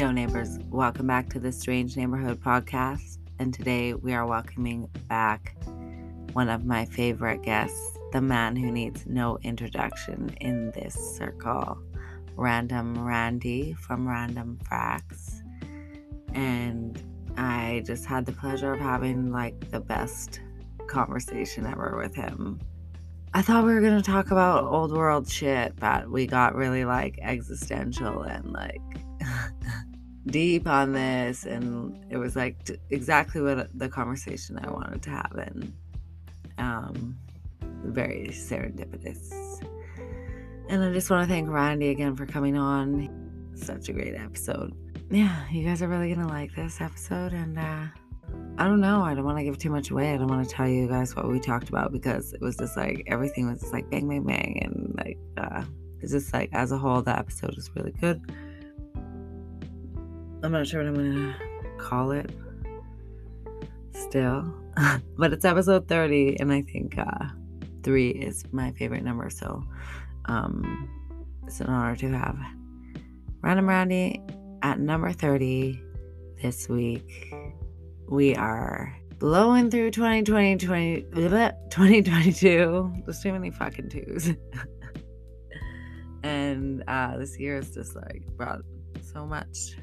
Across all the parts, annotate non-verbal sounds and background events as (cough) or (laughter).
Yo, neighbors, welcome back to the Strange Neighborhood podcast. And today we are welcoming back one of my favorite guests, the man who needs no introduction in this circle, Random Randy from Random Facts. And I just had the pleasure of having like the best conversation ever with him. I thought we were going to talk about old world shit, but we got really like existential and like (laughs) deep on this. And it was like t- exactly what the conversation I wanted to have. And um, very serendipitous. And I just want to thank Randy again for coming on. Such a great episode. Yeah, you guys are really to like this episode. And, uh, I don't know. I don't want to give too much away. I don't want to tell you guys what we talked about because it was just like everything was just like bang, bang, bang. And like, uh, it's just like as a whole, the episode was really good. I'm not sure what I'm going to call it still, (laughs) but it's episode 30. And I think uh, three is my favorite number. So um, it's an honor to have Random Randy at number 30 this week we are blowing through 2020, 20, 2022. (laughs) There's too many fucking twos. (laughs) and uh, this year has just like brought so much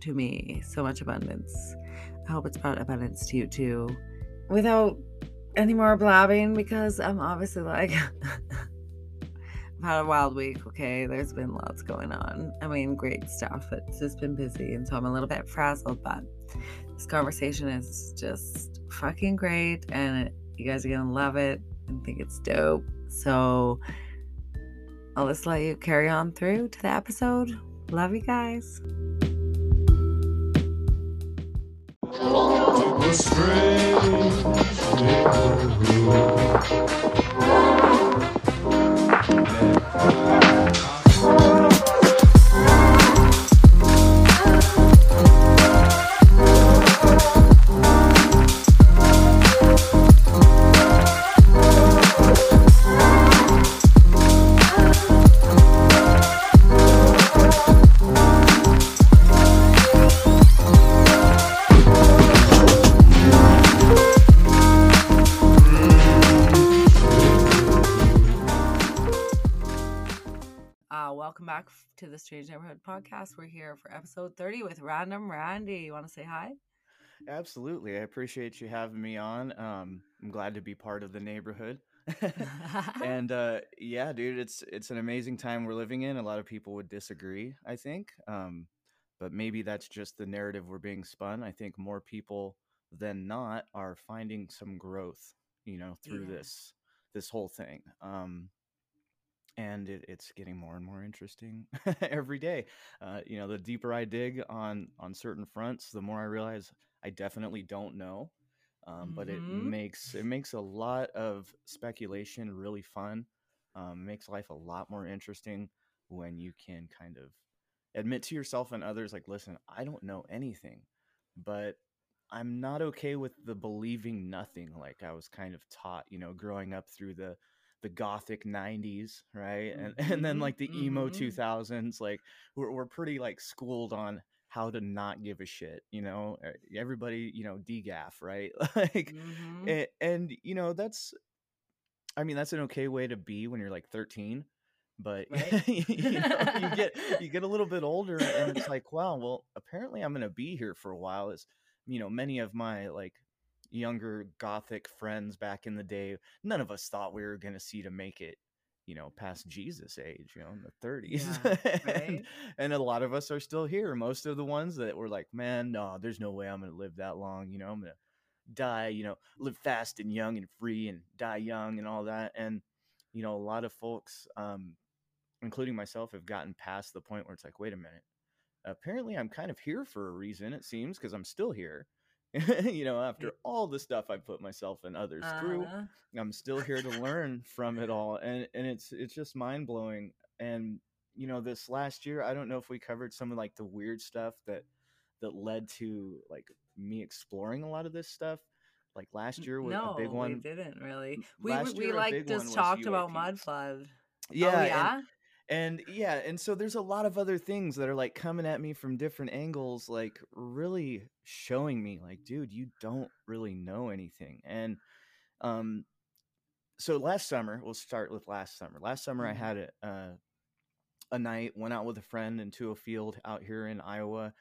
to me, so much abundance. I hope it's brought abundance to you too. Without any more blabbing, because I'm obviously like, (laughs) I've had a wild week, okay? There's been lots going on. I mean, great stuff. It's just been busy, and so I'm a little bit frazzled, but this conversation is just fucking great and you guys are gonna love it and think it's dope. So I'll just let you carry on through to the episode. Love you guys. It was strange, it. To the Strange Neighborhood podcast. We're here for episode 30 with Random Randy. You want to say hi? Absolutely. I appreciate you having me on. Um, I'm glad to be part of the neighborhood. (laughs) and (laughs) uh, yeah, dude, it's it's an amazing time we're living in. A lot of people would disagree, I think. Um, but maybe that's just the narrative we're being spun. I think more people than not are finding some growth, you know, through yeah. this this whole thing. Um, and it, it's getting more and more interesting (laughs) every day. Uh, you know, the deeper I dig on on certain fronts, the more I realize I definitely don't know. Um, mm-hmm. But it mm-hmm. makes it makes a lot of speculation really fun. Um, makes life a lot more interesting when you can kind of admit to yourself and others, like, listen, I don't know anything, but I'm not okay with the believing nothing like I was kind of taught, you know, growing up through the the gothic 90s right and mm-hmm. and then like the emo mm-hmm. 2000s like we're, we're pretty like schooled on how to not give a shit you know everybody you know degaff right (laughs) like mm-hmm. and, and, you know that's i mean that's an okay way to be when you're like 13 but (laughs) right? you, know, you get you get a little bit older and it's (laughs) like wow well apparently i'm gonna be here for a while as you know many of my like younger gothic friends back in the day, none of us thought we were going to see to make it, you know, past Jesus age, you know, in the 30s. Yeah, (laughs) right? and, and, a lot of us are still here. Most of the ones that were like, man, no, there's no way I'm going to live that long. You know, I'm going to die, you know, live fast and young and free and die young and all that. And, you know, a lot of folks, um, including myself, have gotten past the point where it's like, wait a minute. Apparently, I'm kind of here for a reason, it seems, because I'm still here (laughs) you know, after all the stuff I put myself and others uh through, uh-huh. I'm still (laughs) here to learn from it all, and and it's it's just mind blowing. And you know, this last year, I don't know if we covered some of like the weird stuff that that led to like me exploring a lot of this stuff. Like last year was no, a big one. We didn't really. We we, we like just talked about mud flood. Oh, yeah, oh, yeah. And, and yeah, and so there's a lot of other things that are like coming at me from different angles, like really showing me, like, dude, you don't really know anything. And um, so last summer, we'll start with last summer. Last summer. I had a, uh, a night, went out with a friend into a field out here in Iowa,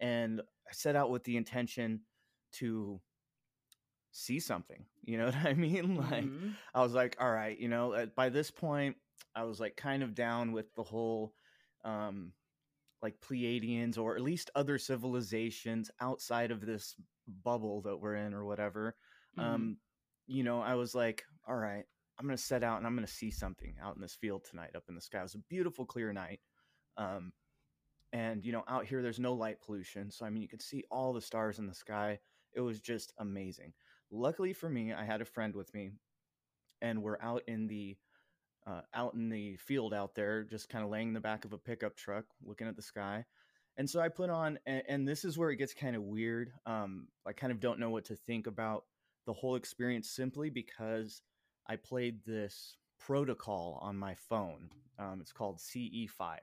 and I set out with the intention to see something. You know (laughs) what I mean? Like, Mhm. I was like, all right, you know, by this point, I was like kind of down with the whole, um, like Pleiadians or at least other civilizations outside of this bubble that we're in or whatever. Mhm. Um, you know, I was like, all right, I'm gonna set out and I'm gonna see something out in this field tonight up in the sky. It was a beautiful, clear night. Um, and you know, out here there's no light pollution, so I mean, you could see all the stars in the sky. It was just amazing. Luckily for me, I had a friend with me, and we're out in the uh, out in the field out there, just kind of laying in the back of a pickup truck, looking at the sky. And so I put on, and, and this is where it gets kind of weird. Um, I kind of don't know what to think about the whole experience simply because I played this protocol on my phone. Um, it's called CE5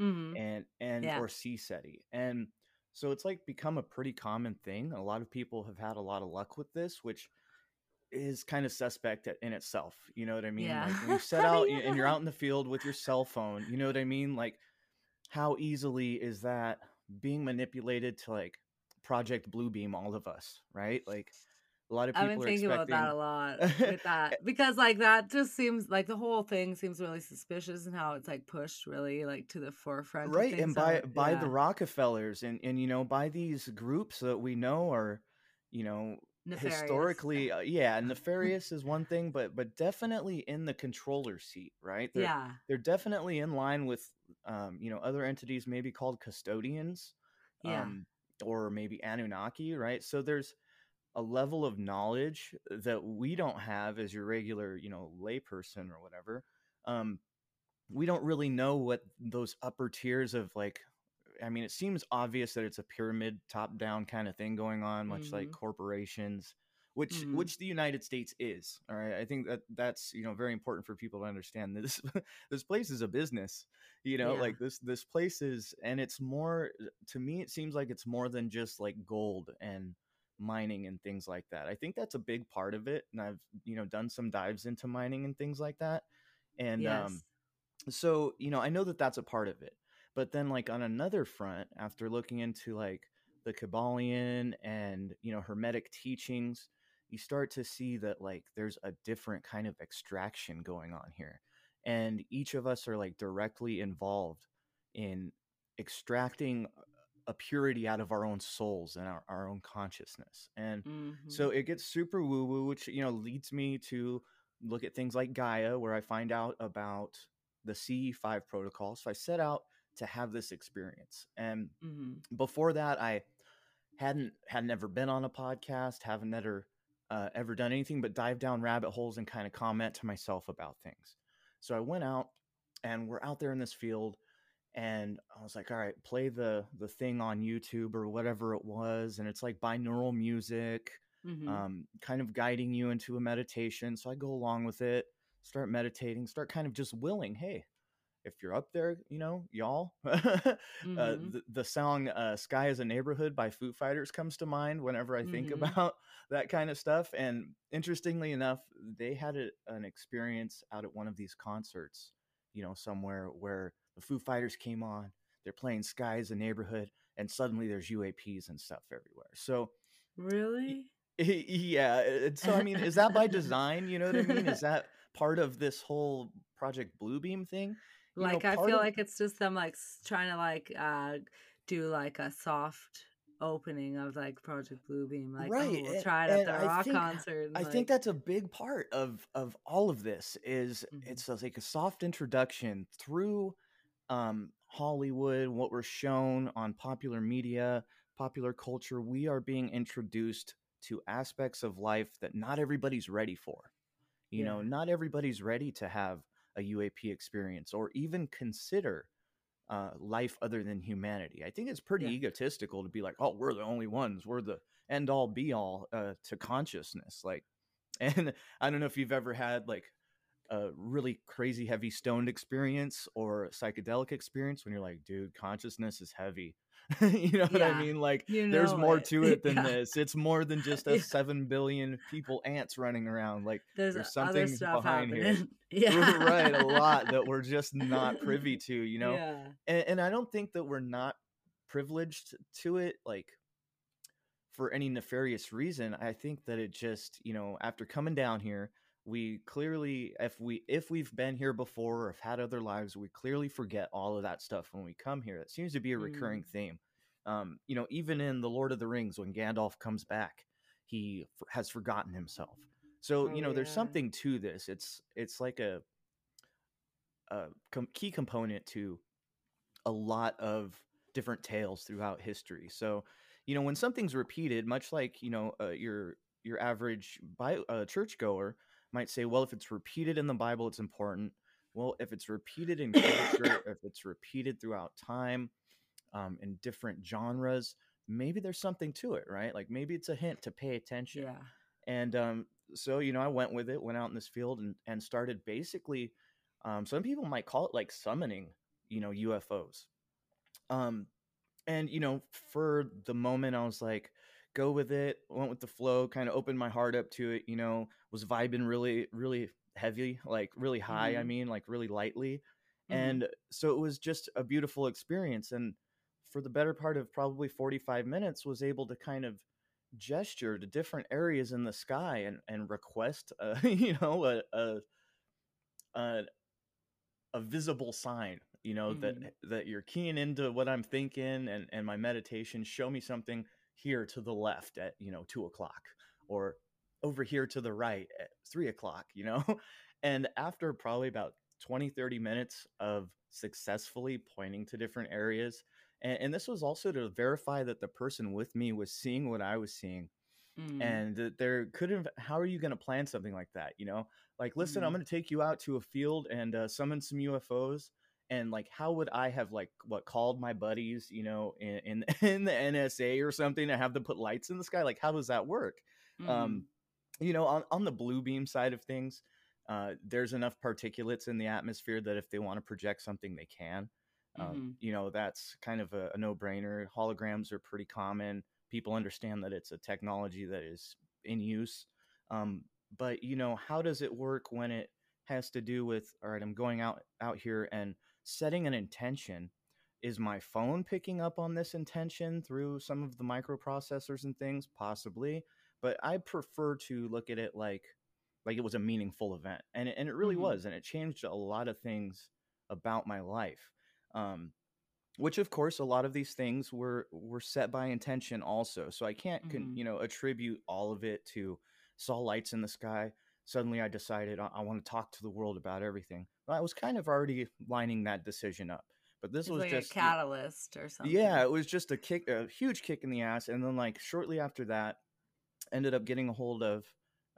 Mhm. and and Yeah. or CSETI. And so it's like become a pretty common thing. A lot of people have had a lot of luck with this, which is kind of suspect in itself. You know what I mean? Yeah. Like when you (laughs) set out y- and you're out in the field with your cell phone, you know what I mean? Like how easily is that being manipulated to like Project Bluebeam all of us, right? Like a lot of I've people been are thinking about that a lot with (laughs) that because like that just seems like the whole thing seems really suspicious and how it's like pushed really like to the forefront. right and so, by by the rockefellers and and you know by these groups that we know are you know nefarious. historically uh, yeah nefarious is one thing but but definitely in the controller seat right? They're Yeah, they're definitely in line with um you know other entities maybe called custodians yeah, um or maybe anunnaki right? So there's a level of knowledge that we don't have as your regular you know layperson or whatever um we don't really know what those upper tiers of like i mean it seems obvious that it's a pyramid top down kind of thing going on much like Mhm. corporations which Mhm. which the united states is all right i think that that's you know very important for people to understand this (laughs) this place is a business you know yeah, like this this place is and it's more to me it seems like it's more than just like gold and mining and things like that i think that's a big part of it and i've you know done some dives into mining and things like that and um so you know i know that that's a part of it but then like on another front after looking into like the kybalion and you know hermetic teachings you start to see that like there's a different kind of extraction going on here and each of us are like directly involved in extracting a purity out of our own souls and our, our own consciousness and hmm so it gets super woo woo which you know leads me to look at things like gaia where i find out about the ce5 protocol so i set out to have this experience and hmm before that i hadn't had never been on a podcast haven't ever uh, ever done anything but dive down rabbit holes and kind of comment to myself about things. So i went out and we're out there in this field and i was like all right play the the thing on youtube or whatever it was and it's like binaural music hmm um, kind of guiding you into a meditation so i go along with it start meditating start kind of just willing hey if you're up there, you know, y'all, (laughs) uh, hmm the, the song uh, Sky is a Neighborhood by Foo Fighters comes to mind whenever I think hmm about (laughs) that kind of stuff. And interestingly enough, they had a, an experience out at one of these concerts, you know, somewhere where the Foo Fighters came on, they're playing Sky is a Neighborhood, and suddenly there's UAPs and stuff everywhere. So, Really? (laughs) yeah. So, I mean, is that by design? You know what I mean? Is that part of this whole Project Bluebeam thing? You know, Like I feel of like it's just them like trying to like uh do like a soft opening of like Project Bluebeam. Like, oh, we'll try it at and the i rock think concert and i think that's a big part of of all of this is hmm it's a- like a soft introduction through um hollywood what we're shown on popular media popular culture. We are being introduced to aspects of life that not everybody's ready for. You know not everybody's ready to have a uap experience or even consider uh, life other than humanity. I think it's pretty Yeah. egotistical to be like, oh, we're the only ones. We're the end all be all uh, to consciousness. Like, (laughs) and I don't know if you've ever had like a really crazy heavy stoned experience or psychedelic experience when you're like, dude, consciousness is heavy. (laughs) you know what I mean? Like you there's more it. to (laughs) it than Yeah. this. It's more than (laughs) just a Yeah. seven billion people ants running around. Like There's, there's something behind here. happening. Yeah. right, a lot that we're just not privy to, you know? Yeah. and, and I don't think that we're not privileged to it, like for any nefarious reason. I think that it just, you know, after coming down here, we clearly, if we if we've been here before or have had other lives, we clearly forget all of that stuff when we come here. That seems to be a Mm. recurring theme. Um, you know, even in the Lord of the Rings, when Gandalf comes back, he f- has forgotten himself. So Oh, you know, there's something to this. It's it's like a a com- key component to a lot of different tales throughout history. So, you know, when something's repeated, much like you know uh, your your average Bi- uh, churchgoer might say, well, if it's repeated in the Bible, it's important. Well, if it's repeated in culture, (coughs) if it's repeated throughout time, um, in different genres, maybe there's something to it, right? Like maybe it's a hint to pay attention Yeah. and um, so you know i went with it went out in this field and, and started basically um, some people might call it like summoning you know ufos um, and you know for the moment i was like go with it went with the flow kind of opened my heart up to it you know was vibing really really heavy like really high i Mhm. mean like really lightly Mhm. and so it was just a beautiful experience and for the better part of probably 45 minutes was able to kind of gesture to different areas in the sky and and request uh, (laughs) you know a, a a a visible sign you know that Mhm. that you're keying into what i'm thinking and and my meditation show me something here to the left at you know two o'clock or over here to the right at three o'clock you know (laughs) and after probably about 20 30 minutes of successfully pointing to different areas and, and this was also to verify that the person with me was seeing what i was seeing Mm. and that there couldn't how are you going to plan something like that you know like listen i'm Mhm. going to take you out to a field and uh, summon some ufos and like how would i have like what called my buddies you know in, in (laughs) in the nsa or something to have them put lights in the sky? Like how does that work? Mhm. um you know on, on the blue beam side of things uh there's enough particulates in the atmosphere that if they want to project something they can. Um, Mhm. you know that's kind of a, a no-brainer. Holograms are pretty common. People understand that it's a technology that is in use. Um, but you know how does it work when it has to do with all right i'm going out out here and setting an intention is my phone picking up on this intention through some of the microprocessors and things possibly but i prefer to look at it like like it was a meaningful event and it, and it really Mhm. was and it changed a lot of things about my life um, which of course a lot of these things were were set by intention also so i can't con- Mhm. you know attribute all of it to saw lights in the sky suddenly i decided i, I want to talk to the world about everything i was kind of already lining that decision up but this It's was like just a catalyst or something. yeah it was just a kick a huge kick in the ass and then like shortly after that ended up getting a hold of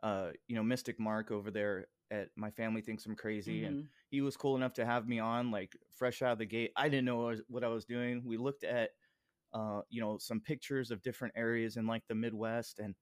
uh you know mystic mark over there at my family thinks i'm crazy and Mhm. he was cool enough to have me on like fresh out of the gate i didn't know what I was, what I was doing we looked at uh you know some pictures of different areas in like the midwest and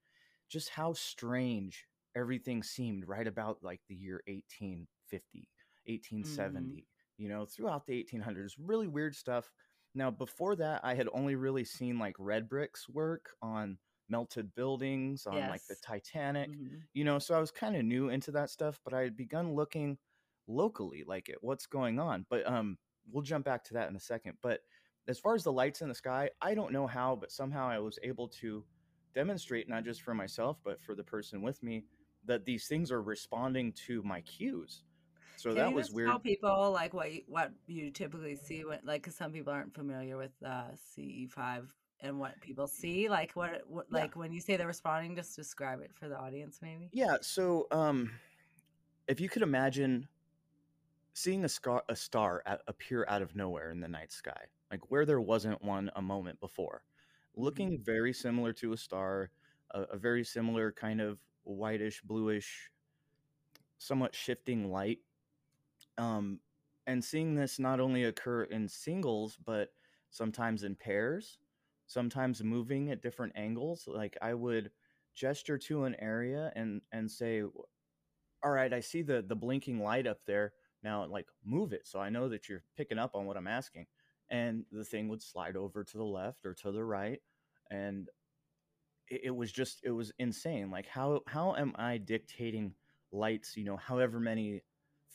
just how strange everything seemed right about like the year 1850 1870 you know throughout the 1800s really weird stuff now before that i had only really seen like red bricks work on melted buildings on like the Yes. titanic Mhm. you know so i was kind of new into that stuff but i had begun looking locally like at what's going on but um we'll jump back to that in a second but as far as the lights in the sky i don't know how but somehow i was able to demonstrate not just for myself but for the person with me that these things are responding to my cues. So Can that was weird tell people like what you, what you typically see when like because some people aren't familiar with uh, CE5 and what people see like what, what Yeah. like when you say they're responding just describe it for the audience maybe? Yeah, so um if you could imagine seeing a scar a star a- appear out of nowhere in the night sky, like where there wasn't one a moment before, looking very similar to a star, a, a very similar kind of whitish, bluish, somewhat shifting light. Um and seeing this not only occur in singles but sometimes in pairs, sometimes moving at different angles, like I would gesture to an area and and say all right, I see the the blinking light up there. Now, like, move it so I know that you're picking up on what I'm asking. And the thing would slide over to the left or to the right, and it, it was just it was insane. Like, how how am I dictating lights? You know, however many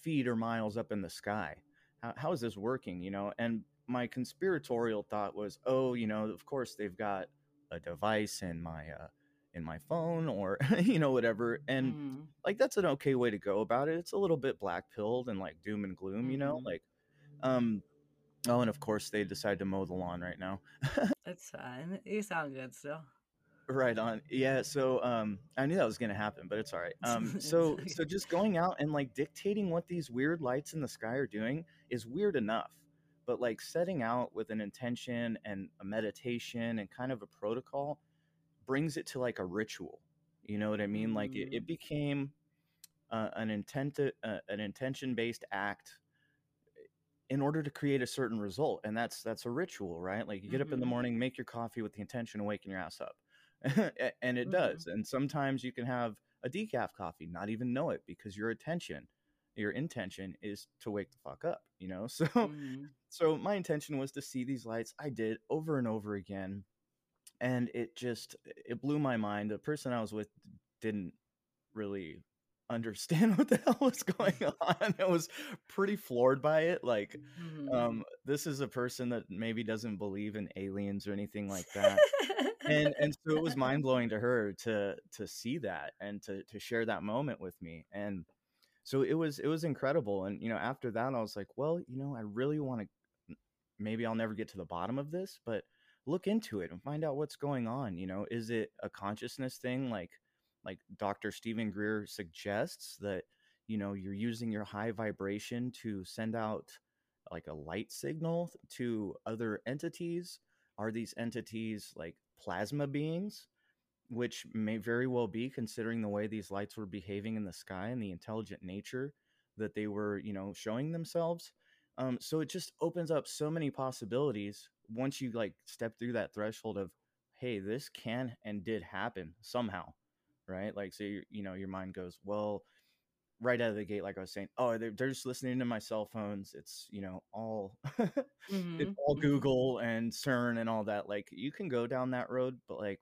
feet or miles up in the sky. How, how is this working? You know, and my conspiratorial thought was, oh, you know, of course they've got a device in my uh, in my phone or (laughs) you know whatever and Mm. like that's an okay way to go about it it's a little bit black pilled and like doom and gloom you know Mhm. like um oh and of course they decide to mow the lawn right now (laughs) It's fine. You sound good still. Right on yeah so um i knew that was gonna happen but it's all right um (laughs) so so just going out and like dictating what these weird lights in the sky are doing is weird enough but like setting out with an intention and a meditation and kind of a protocol brings it to like a ritual you know what i mean like it, Mm. it became uh, an intent uh, an intention based act in order to create a certain result and that's that's a ritual right like you get up in the Mhm. morning make your coffee with the intention of waking your ass up (laughs) and it Mhm. does and sometimes you can have a decaf coffee not even know it because your attention your intention is to wake the fuck up you know (laughs) so Mhm. so my intention was to see these lights i did over and over again and it just it blew my mind the person i was with didn't really understand (laughs) what the hell was going (laughs) on i was pretty floored by it like Mhm. um this is a person that maybe doesn't believe in aliens or anything (laughs) like that and and so it was mind blowing to her to to see that and to to share that moment with me and so it was it was incredible and you know after that i was like well you know i really want to maybe i'll never get to the bottom of this but look into it and find out what's going on you know is it a consciousness thing like like dr steven greer suggests that you know you're using your high vibration to send out like a light signal to other entities. Are these entities like plasma beings? Which may very well be considering the way these lights were behaving in the sky and the intelligent nature that they were you know showing themselves. Um, so it just opens up so many possibilities once you like step through that threshold of hey this can and did happen somehow right like so you you know your mind goes well right out of the gate like i was saying oh they're, they're just listening to my cell phones it's you know all (laughs) it's Mhm. all Mhm. google and cern and all that like you can go down that road but like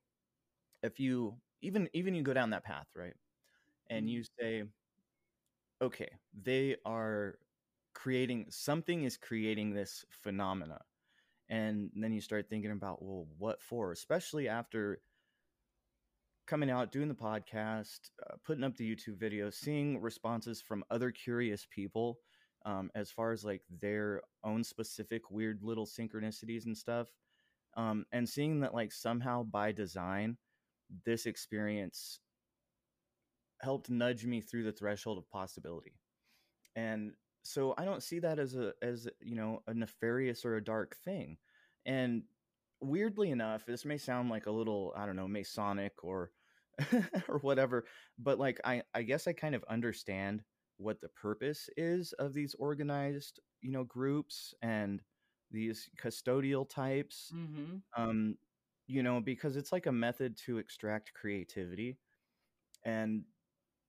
if you even even you go down that path right and Mhm. you say okay they are creating something is creating this phenomena and then you start thinking about well what for especially after coming out doing the podcast uh, putting up the youtube video seeing responses from other curious people um, as far as like their own specific weird little synchronicities and stuff um, and seeing that like somehow by design this experience helped nudge me through the threshold of possibility. And so i don't see that as a as you know a nefarious or a dark thing. And weirdly enough this may sound like a little i don't know masonic or (laughs) or whatever but like i i guess i kind of understand what the purpose is of these organized you know groups and these custodial types Mhm. um you know because it's like a method to extract creativity and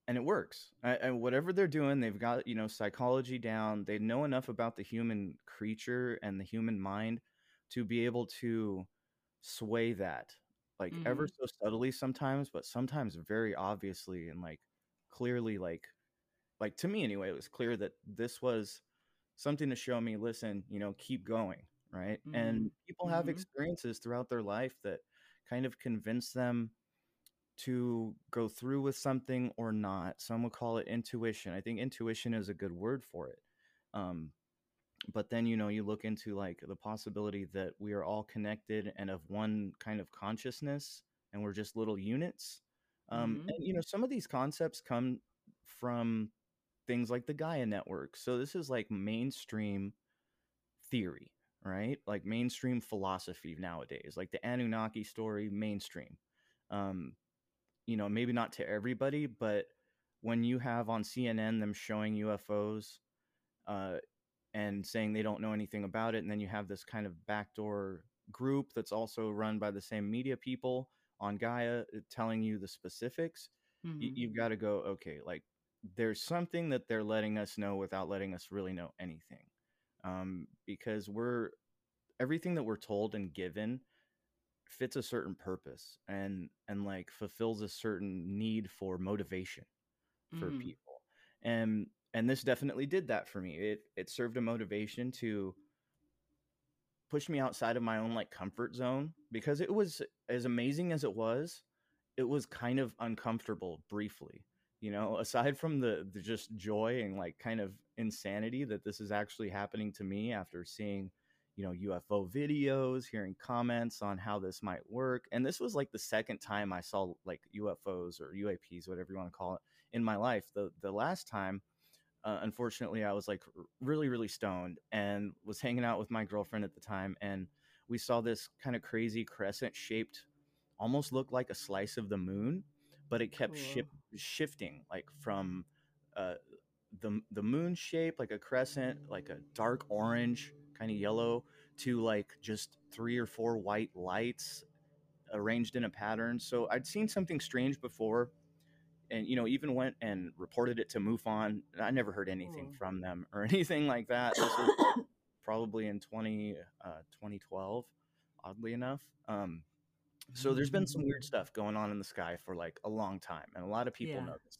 and it works I, and whatever they're doing they've got you know psychology down they know enough about the human creature and the human mind to be able to sway that like ever Mhm. so subtly sometimes but sometimes very obviously and like clearly like like to me anyway it was clear that this was something to show me listen you know keep going right and Mhm. people have Mhm. experiences throughout their life that kind of convince them to go through with something or not some would call it intuition i think intuition is a good word for it um but then you know you look into like the possibility that we are all connected and of one kind of consciousness and we're just little units um Mhm. and you know some of these concepts come from things like the gaia network so this is like mainstream theory right like mainstream philosophy nowadays like the anunnaki story mainstream um you know maybe not to everybody but when you have on cnn them showing ufos uh and saying they don't know anything about it and then you have this kind of backdoor group that's also run by the same media people on gaia uh, telling you the specifics y- Mhm. you've got to go okay like there's something that they're letting us know without letting us really know anything um, because we're everything that we're told and given fits a certain purpose and and like fulfills a certain need for motivation for Mhm. people and and this definitely did that for me it it served a motivation to push me outside of my own like comfort zone because it was as amazing as it was it was kind of uncomfortable briefly you know aside from the, the just joy and like kind of insanity that this is actually happening to me after seeing you know ufo videos hearing comments on how this might work and this was like the second time i saw like ufos or uaps whatever you want to call it in my life. The the last time uh, unfortunately i was like really really stoned and was hanging out with my girlfriend at the time and we saw this kind of crazy crescent shaped almost looked like a slice of the moon but it kept Cool. ship, shifting like from uh, the the moon shape like a crescent like a dark orange kind of yellow to like just three or four white lights arranged in a pattern so i'd seen something strange before and you know even went and reported it to MUFON. I never heard anything Cool. from them or (laughs) anything like that. This was (coughs) probably in 20, uh, 2012, oddly enough. Um, so there's been some weird stuff going on in the sky for like a long time, and a lot of people Yeah. know this.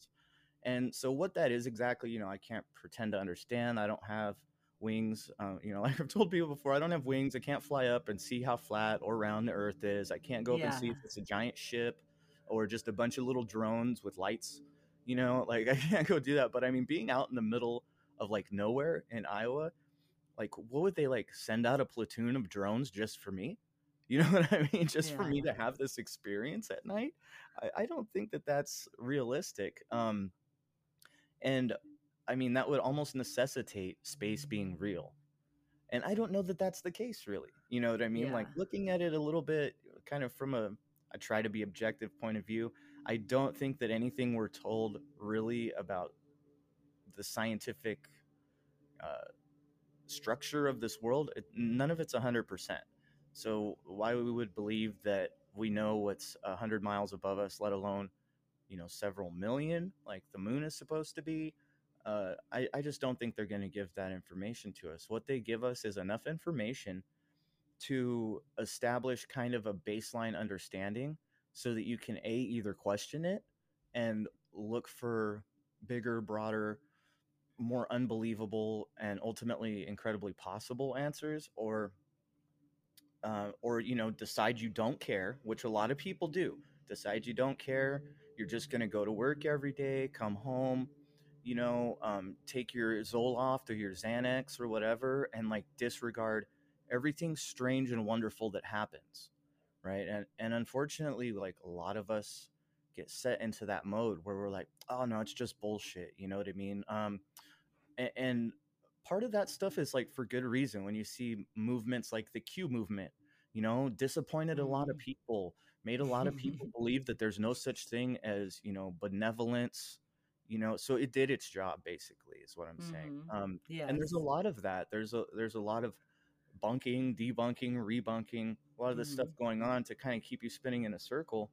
And so what that is exactly, you know, I can't pretend to understand. I don't have wings. Uh, you know, (laughs) like I've told people before, I don't have wings. I can't fly up and see how flat or round the Earth is. I can't go up and see if it's a giant ship or just a bunch of little drones with lights. You know, like (laughs) I can't go do that. But I mean, being out in the middle of like nowhere in Iowa, like what would they like send out a platoon of drones just for me? (laughs) You know what I mean? Just for me to have this experience at night? I, I don't think that that's realistic. Um, and I mean, that would almost necessitate space being real. And I don't know that that's the case, really. You know what I mean? Like looking at it a little bit kind of from a, I try to be objective point of view. I don't think that anything we're told really about the scientific uh, structure of this world, it, none of it's 100%. So why we would believe that we know what's 100 miles above us, let alone, you know, several million, like the moon is supposed to be, uh, I, I just don't think they're going to give that information to us. What they give us is enough information to establish kind of a baseline understanding so that you can a either question it and look for bigger broader more unbelievable and ultimately incredibly possible answers or uh, or you know decide you don't care which a lot of people do. Decide you don't care you're just going to go to work every day come home you know um, take your zoloft or your xanax or whatever and like disregard everything strange and wonderful that happens right and and unfortunately like a lot of us get set into that mode where we're like oh no it's just bullshit you know what i mean um and, and part of that stuff is like for good reason when you see movements like the q movement you know disappointed a lot of Mhm. people made a lot of people (laughs) believe that there's no such thing as you know benevolence you know so it did its job basically is what i'm saying Mhm. um Yes. and there's a lot of that there's a there's a lot of bunking debunking rebunking a lot of this stuff going on to kind of keep you spinning in a circle.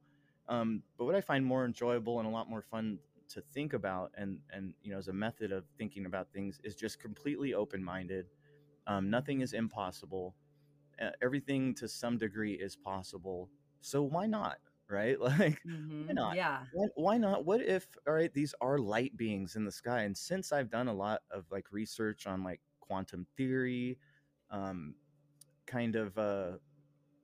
Um, but what i find more enjoyable and a lot more fun to think about and and you know as a method of thinking about things is just completely open-minded. Um, nothing is impossible. Uh, everything to some degree is possible. So why not right? (laughs) Like Mhm. why not? Yeah. why, why not? What if all right these are light beings in the sky? And since i've done a lot of like research on like quantum theory um kind of uh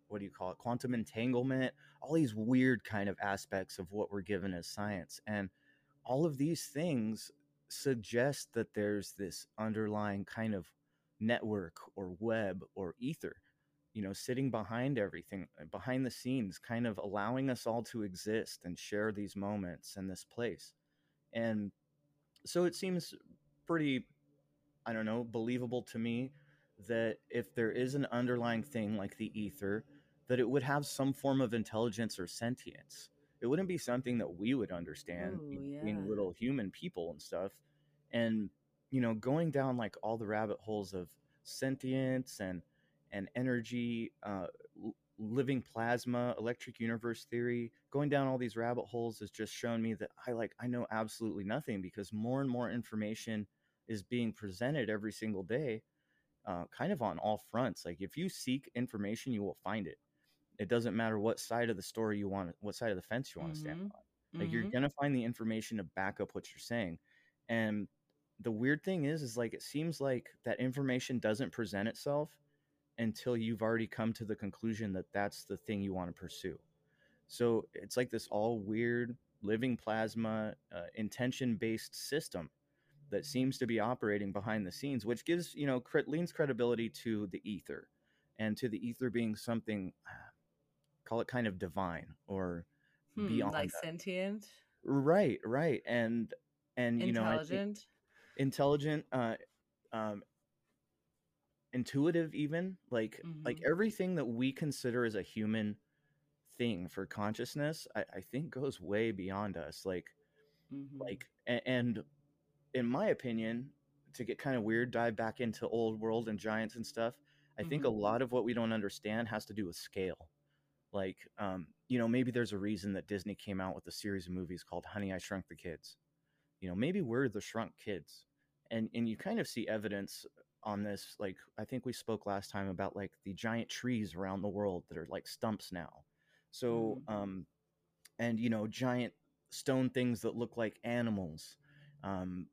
what do you call it quantum entanglement all these weird kind of aspects of what we're given as science. And all of these things suggest that there's this underlying kind of network or web or ether you know sitting behind everything uh, behind the scenes kind of allowing us all to exist and share these moments in this place. And so it seems pretty i don't know believable to me that if there is an underlying thing like the ether that it would have some form of intelligence or sentience it wouldn't be something that we would understand Ooh, yeah. being little human people and stuff and you know going down like all the rabbit holes of sentience and and energy uh, living plasma, electric universe theory, going down all these rabbit holes has just shown me that I like I know absolutely nothing because more and more information is being presented every single day, uh, kind of on all fronts. Like if you seek information, you will find it. It doesn't matter what side of the story you want, what side of the fence you want to stand Mhm. on. Like you're Mhm. gonna find the information to back up what you're saying. And the weird thing is, is like it seems like that information doesn't present itself until you've already come to the conclusion that that's the thing you want to pursue. So it's like this all weird living plasma uh, intention based system that seems to be operating behind the scenes, which gives you know cre- leans credibility to the ether, and to the ether being something, call it kind of divine or Hmm, beyond like that. sentient, Right, right, and and you know intelligent. intelligent, uh, um, intuitive, even like like Mhm. everything that we consider as a human thing for consciousness, I, I think goes way beyond us. Like Mhm. like a- and in my opinion to get kind of weird dive back into old world and giants and stuff i think a Mhm. lot of what we don't understand has to do with scale like um you know maybe there's a reason that disney came out with a series of movies called honey i shrunk the kids you know maybe we're the shrunk kids and and you kind of see evidence on this like i think we spoke last time about like the giant trees around the world that are like stumps now so Mm. um and you know giant stone things that look like animals um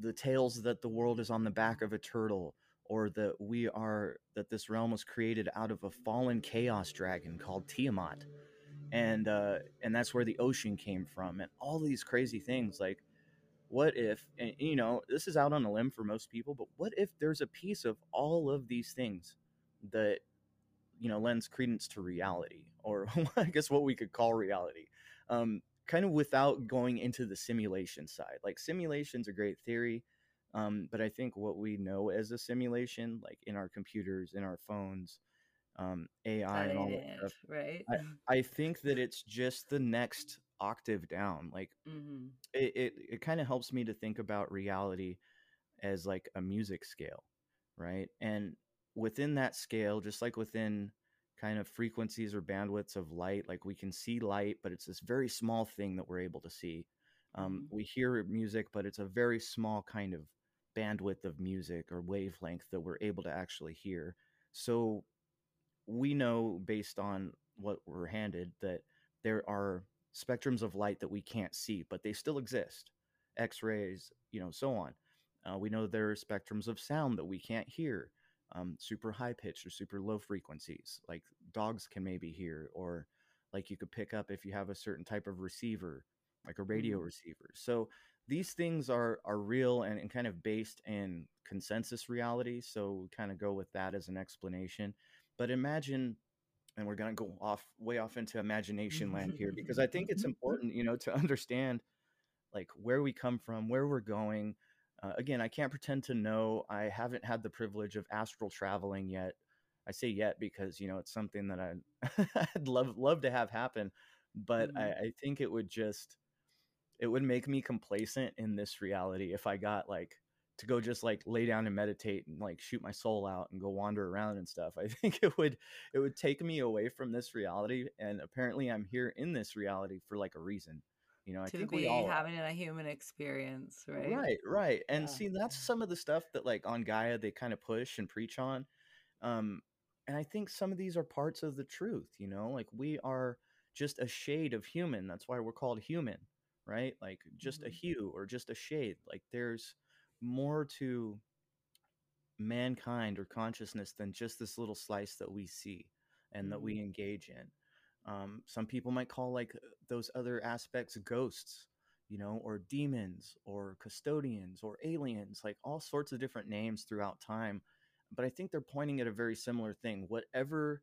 the tales that the world is on the back of a turtle or that we are that this realm was created out of a fallen chaos dragon called tiamat. And uh and that's where the ocean came from and all these crazy things like what if and you know this is out on a limb for most people but what if there's a piece of all of these things that you know lends credence to reality or (laughs) i guess what we could call reality? Um kind of without going into the simulation side like simulation's a great theory um but i think what we know as a simulation like in our computers in our phones um ai and all that stuff right? i (laughs) i think that it's just the next octave down like hmm it it, it kind of helps me to think about reality as like a music scale, right? And within that scale, just like within kind of frequencies or bandwidths of light, like we can see light, but it's this very small thing that we're able to see. Um, Mhm. We hear music, but it's a very small kind of bandwidth of music or wavelength that we're able to actually hear. So we know based on what we're handed that there are spectrums of light that we can't see, but they still exist. X rays, you know, so on. Uh, we know there are spectrums of sound that we can't hear, um, super high pitched or super low frequencies, like dogs can maybe hear, or like you could pick up if you have a certain type of receiver, like a radio Mhm. receiver. So these things are are real and, and kind of based in consensus reality. So we kind of go with that as an explanation. But imagine and we're going to go off way off into imagination land here because I think it's important, you know, to understand like where we come from, where we're going. Uh, again, I can't pretend to know. I haven't had the privilege of astral traveling yet. I say yet because you know it's something that I (laughs) I'd love love to have happen, but I, Mhm. I think it would just it would make me complacent in this reality if I got like to go just like lay down and meditate and like shoot my soul out and go wander around and stuff. I (laughs) think it would it would take me away from this reality and apparently I'm here in this reality for like a reason. You know, I to think be we all are. having a human experience, right? Right, right. And Yeah. see that's some of the stuff that like on Gaia they kind of push and preach on. Um and I think some of these are parts of the truth, you know? Like we are just a shade of human. That's why we're called human, right? Like just a Mhm. hue or just a shade. Like there's more to mankind or consciousness than just this little slice that we see and that Mhm. we engage in. Um, some people might call like those other aspects ghosts, you know, or demons or custodians or aliens, like all sorts of different names throughout time. But I think they're pointing at a very similar thing. Whatever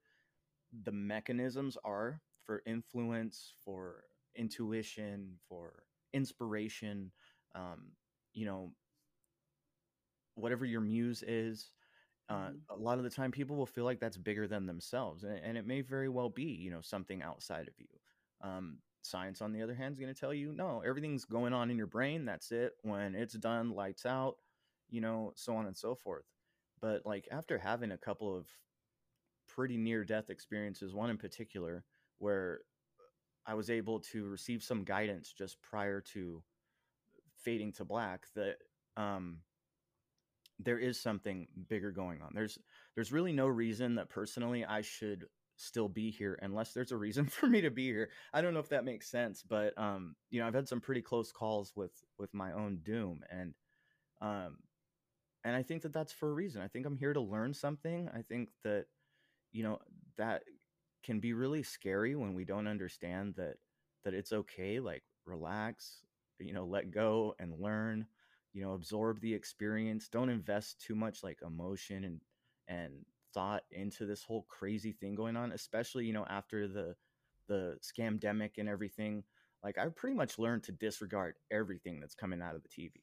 the mechanisms are for influence, for intuition, for inspiration, um, you know, whatever your muse is, uh, Mhm. a lot of the time people will feel like that's bigger than themselves and, and it may very well be you know something outside of you um, science on the other hand is going to tell you no everything's going on in your brain that's it when it's done lights out you know so on and so forth but like after having a couple of pretty near death experiences, one in particular where I was able to receive some guidance just prior to fading to black that um there is something bigger going on. There's there's really no reason that personally I should still be here unless there's a reason (laughs) for me to be here. I don't know if that makes sense, but um, you know, I've had some pretty close calls with with my own doom, and um, and I think that that's for a reason. I think I'm here to learn something. I think that you know that can be really scary when we don't understand that that it's okay. Like relax, you know, let go and learn. You know, absorb the experience. Don't invest too much like emotion and and thought into this whole crazy thing going on, especially you know after the the scamdemic and everything. Like I pretty much learned to disregard everything that's coming out of the TV,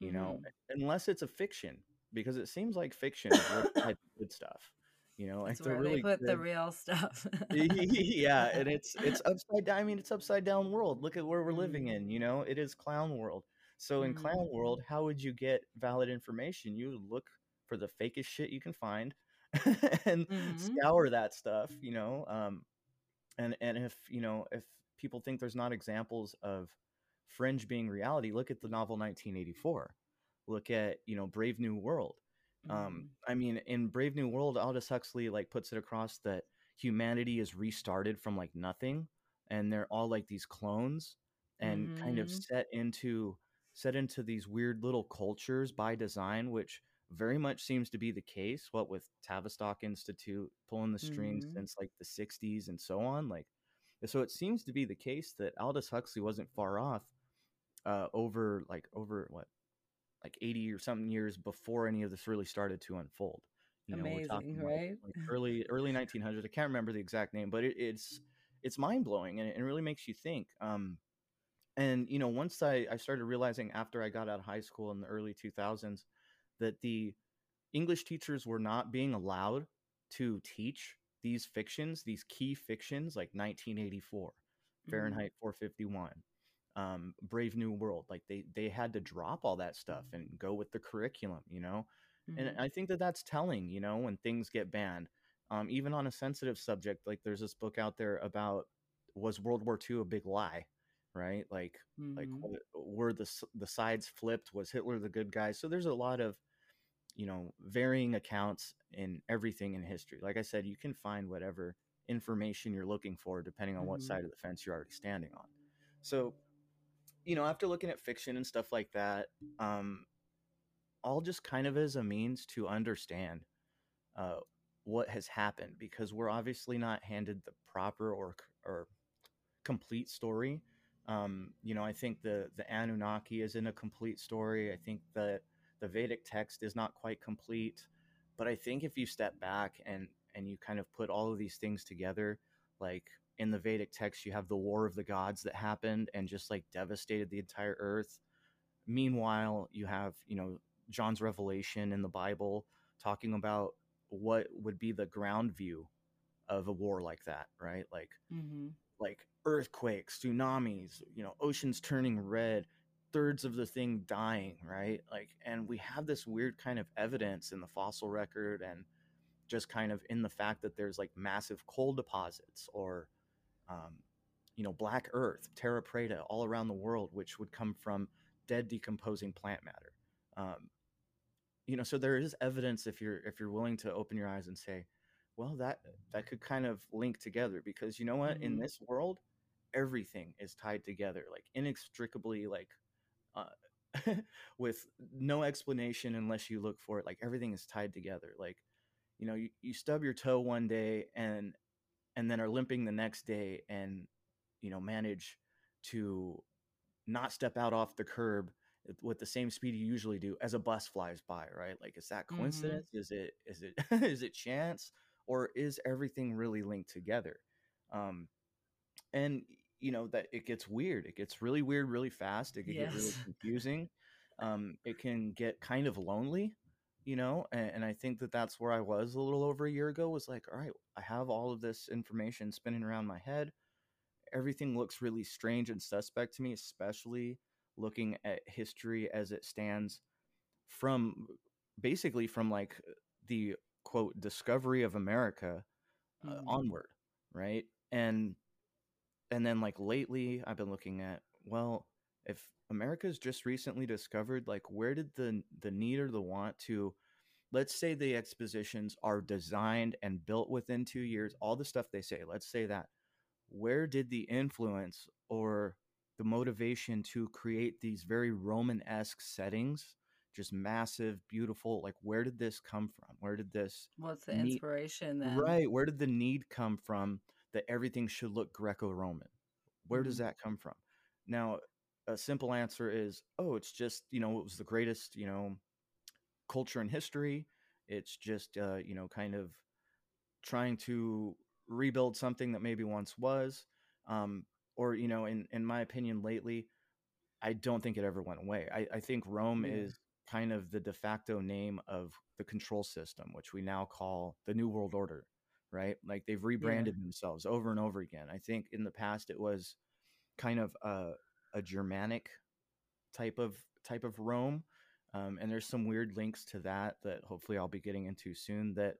you mm-hmm. know, unless it's a fiction, because it seems like fiction is good stuff. You know, like the really put good... the real stuff. (laughs) yeah, and it's it's upside down. I mean, it's upside down world. Look at where we're living mm-hmm. in. You know, it is clown world. So in mm-hmm. clown world, how would you get valid information? You look for the fakest shit you can find (laughs) and mm-hmm. scour that stuff, you know. Um, and and if you know if people think there's not examples of fringe being reality, look at the novel 1984. Look at you know Brave New World. Um, mm-hmm. Um, I mean, in Brave New World, Aldous Huxley like puts it across that humanity is restarted from like nothing, and they're all like these clones, and mm-hmm. kind of mm-hmm. set into set into these weird little cultures by design, which very much seems to be the case. What with Tavistock Institute pulling the strings mm-hmm. since like the 60s and so on. Like, so it seems to be the case that Aldous Huxley wasn't far off uh, over like over what like 80 or something years before any of this really started to unfold. You know, Amazing, right? Like, like early early 1900s. I can't remember the exact name, but it, it's it's mind blowing and it, really makes you think. Um, and you know, once I I started realizing after I got out of high school in the early 2000s that the English teachers were not being allowed to teach these fictions, these key fictions like 1984, mm-hmm. Fahrenheit 451, um, Brave New World. Like they they had to drop all that stuff and go with the curriculum, you know. Mm-hmm. And I think that that's telling, you know, when things get banned, um, even on a sensitive subject. Like there's this book out there about was World War II a big lie? Right? Like, mm-hmm. like were the the sides flipped? Was Hitler the good guy? So there's a lot of you know varying accounts in everything in history like i said you can find whatever information you're looking for depending on mm-hmm. what side of the fence you're already standing on so you know after looking at fiction and stuff like that um all just kind of as a means to understand uh what has happened because we're obviously not handed the proper or or complete story um you know i think the the anunnaki is in a complete story i think that the Vedic text is not quite complete. But I think if you step back and and you kind of put all of these things together, like in the Vedic text, you have the war of the gods that happened and just like devastated the entire earth. Meanwhile, you have, you know, John's revelation in the Bible talking about what would be the ground view of a war like that, right? Like, mm-hmm. like earthquakes, tsunamis, you know, oceans turning red, thirds of the thing dying, right? Like, and we have this weird kind of evidence in the fossil record and just kind of in the fact that there's like massive coal deposits or, um, you know, black earth, terra preta all around the world, which would come from dead decomposing plant matter. Um, you know, so there is evidence if you're if you're willing to open your eyes and say, well, that that could kind of link together because you know what, mm-hmm. in this world, everything is tied together, like inextricably, like uh, (laughs) with no explanation unless you look for it. Like everything is tied together. Like, you know, you, you stub your toe one day and and then are limping the next day and you know manage to not step out off the curb with the same speed you usually do as a bus flies by right like is that mm-hmm. coincidence mm-hmm. is it is it (laughs) is it chance or is everything really linked together um and you know that it gets weird it gets really weird really fast it can yes. get really confusing um, it can get kind of lonely you know and, and, i think that that's where i was a little over a year ago was like all right i have all of this information spinning around my head everything looks really strange and suspect to me especially looking at history as it stands from basically from like the quote discovery of america uh, Mhm. onward, right? And and then like lately I've been looking at well, if America's just recently discovered like where did the the need or the want to let's say the expositions are designed and built within 2 years, all the stuff they say, let's say that where did the influence or the motivation to create these very Roman-esque settings, just massive, beautiful, like where did this come from? Where did this What's the need inspiration then? right, where did the need come from that everything should look Greco-Roman? Where does Mhm. that come from? Now, a simple answer is, oh, it's just, you know, it was the greatest, you know, culture in history. It's just, uh, you know, kind of trying to rebuild something that maybe once was. Um, or, you know, in, in my opinion, lately, I don't think it ever went away. I, I think Rome is kind of the de facto name of the control system, which we now call the New World Order, right? Like they've Yeah. rebranded themselves over and over again. I think in the past it was kind of a, a Germanic type of type of Rome. Um, and there's some weird links to that that hopefully I'll be getting into soon. That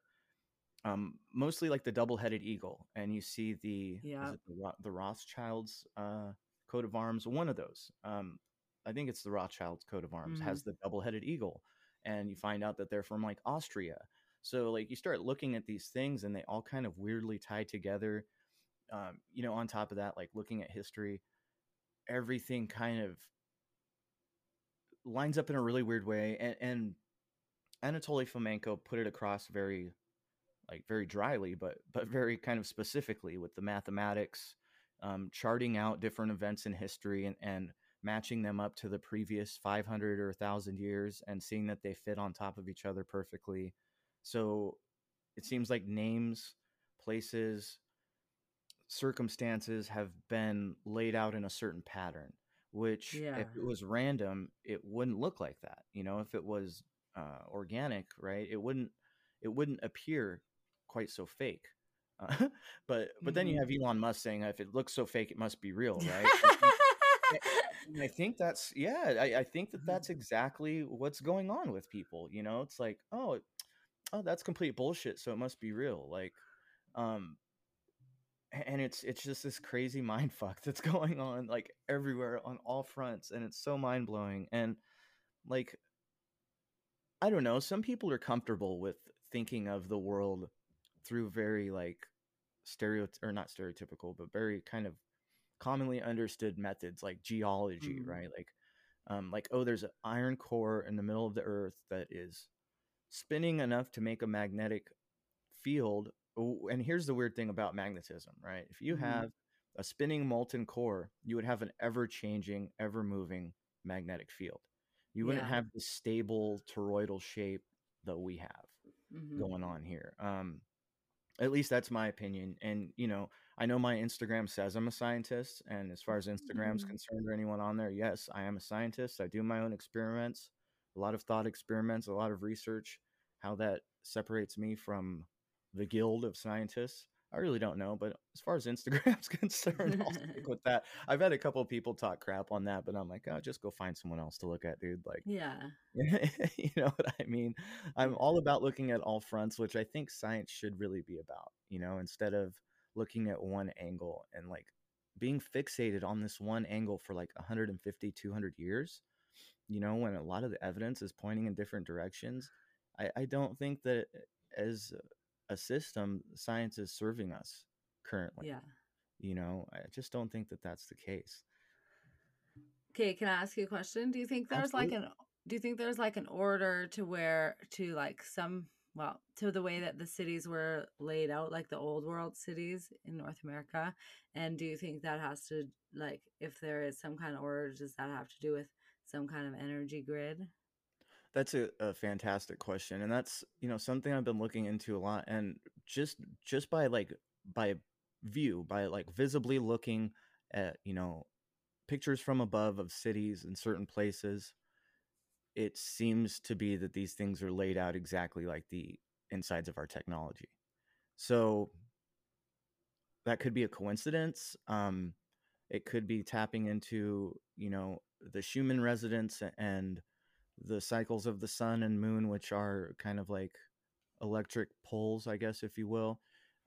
um, mostly like the double-headed eagle, and you see the is Yeah. it the, the Rothschilds uh, coat of arms? One of those. Um, I think it's the Rothschilds coat of arms Mhm. has the double-headed eagle, and you find out that they're from like Austria. So like you start looking at these things, and they all kind of weirdly tie together. Um, you know, on top of that, like looking at history, everything kind of lines up in a really weird way and, and anatoly fomenko put it across very like very dryly but but very kind of specifically with the mathematics um, charting out different events in history and, and matching them up to the previous 500 or 1000 years and seeing that they fit on top of each other perfectly so it seems like names places circumstances have been laid out in a certain pattern which Yeah. if it was random it wouldn't look like that you know if it was uh, organic right it wouldn't it wouldn't appear quite so fake uh, (laughs) but but then you Mhm. have elon musk saying if it looks so fake it must be real right And- (laughs) i think that's yeah I, I think that that's exactly what's going on with people you know it's like oh oh that's complete bullshit so it must be real like um and it's it's just this crazy (laughs) mind fuck that's going on like everywhere on all fronts and it's so mind blowing and like I don't know some people are comfortable with thinking of the world through very like stereo or not stereotypical but very kind of commonly understood methods like geology Mm. right like um like oh there's an iron core in the middle of the earth that is spinning enough to make a magnetic field. And here's the weird thing about magnetism, right? If you Mhm. have a spinning molten core, you would have an ever changing, ever moving magnetic field. You wouldn't Yeah. have the stable toroidal shape that we have Mhm. going on here. Um, at least that's my opinion. And, you know, I know my Instagram says I'm a scientist. And as far as Instagram's Mhm. concerned or anyone on there, yes, I am a scientist. I do my own experiments, a lot of thought experiments, a lot of research. How that separates me from the guild of scientists, I really don't know. But as far as (laughs) Instagram's concerned, I'll stick (laughs) with that. I've had a couple of people talk crap on that, but I'm like, oh, just go find someone else to look at, dude. Like, Yeah. (laughs) you know what I mean? I'm all about looking at all fronts, which I think science should really be about, you know, instead of looking at one angle and like being fixated on this one angle for like 150, 200 years, you know, when a lot of the evidence is pointing in different directions. I, I don't think that as a system, science is serving us currently. Yeah. You know, I just don't think that that's the case. Okay, can I ask you a question? Do you think there's like an do you think there's like an order to where to like some well, to the way that the cities were laid out, like the old world cities in North America? And do you think that has to like if there is some kind of order, does that have to do with some kind of energy grid? That's a, a fantastic question, and that's you know something I've been looking into a lot, and just just by like by view, by like visibly looking at you know pictures from above of cities in certain places, it seems to be that these things are laid out exactly like the insides of our technology. So that could be a coincidence. Um, it could be tapping into you know the Schumann resonance and the cycles of the sun and moon, which are kind of like electric poles, I guess, if you will.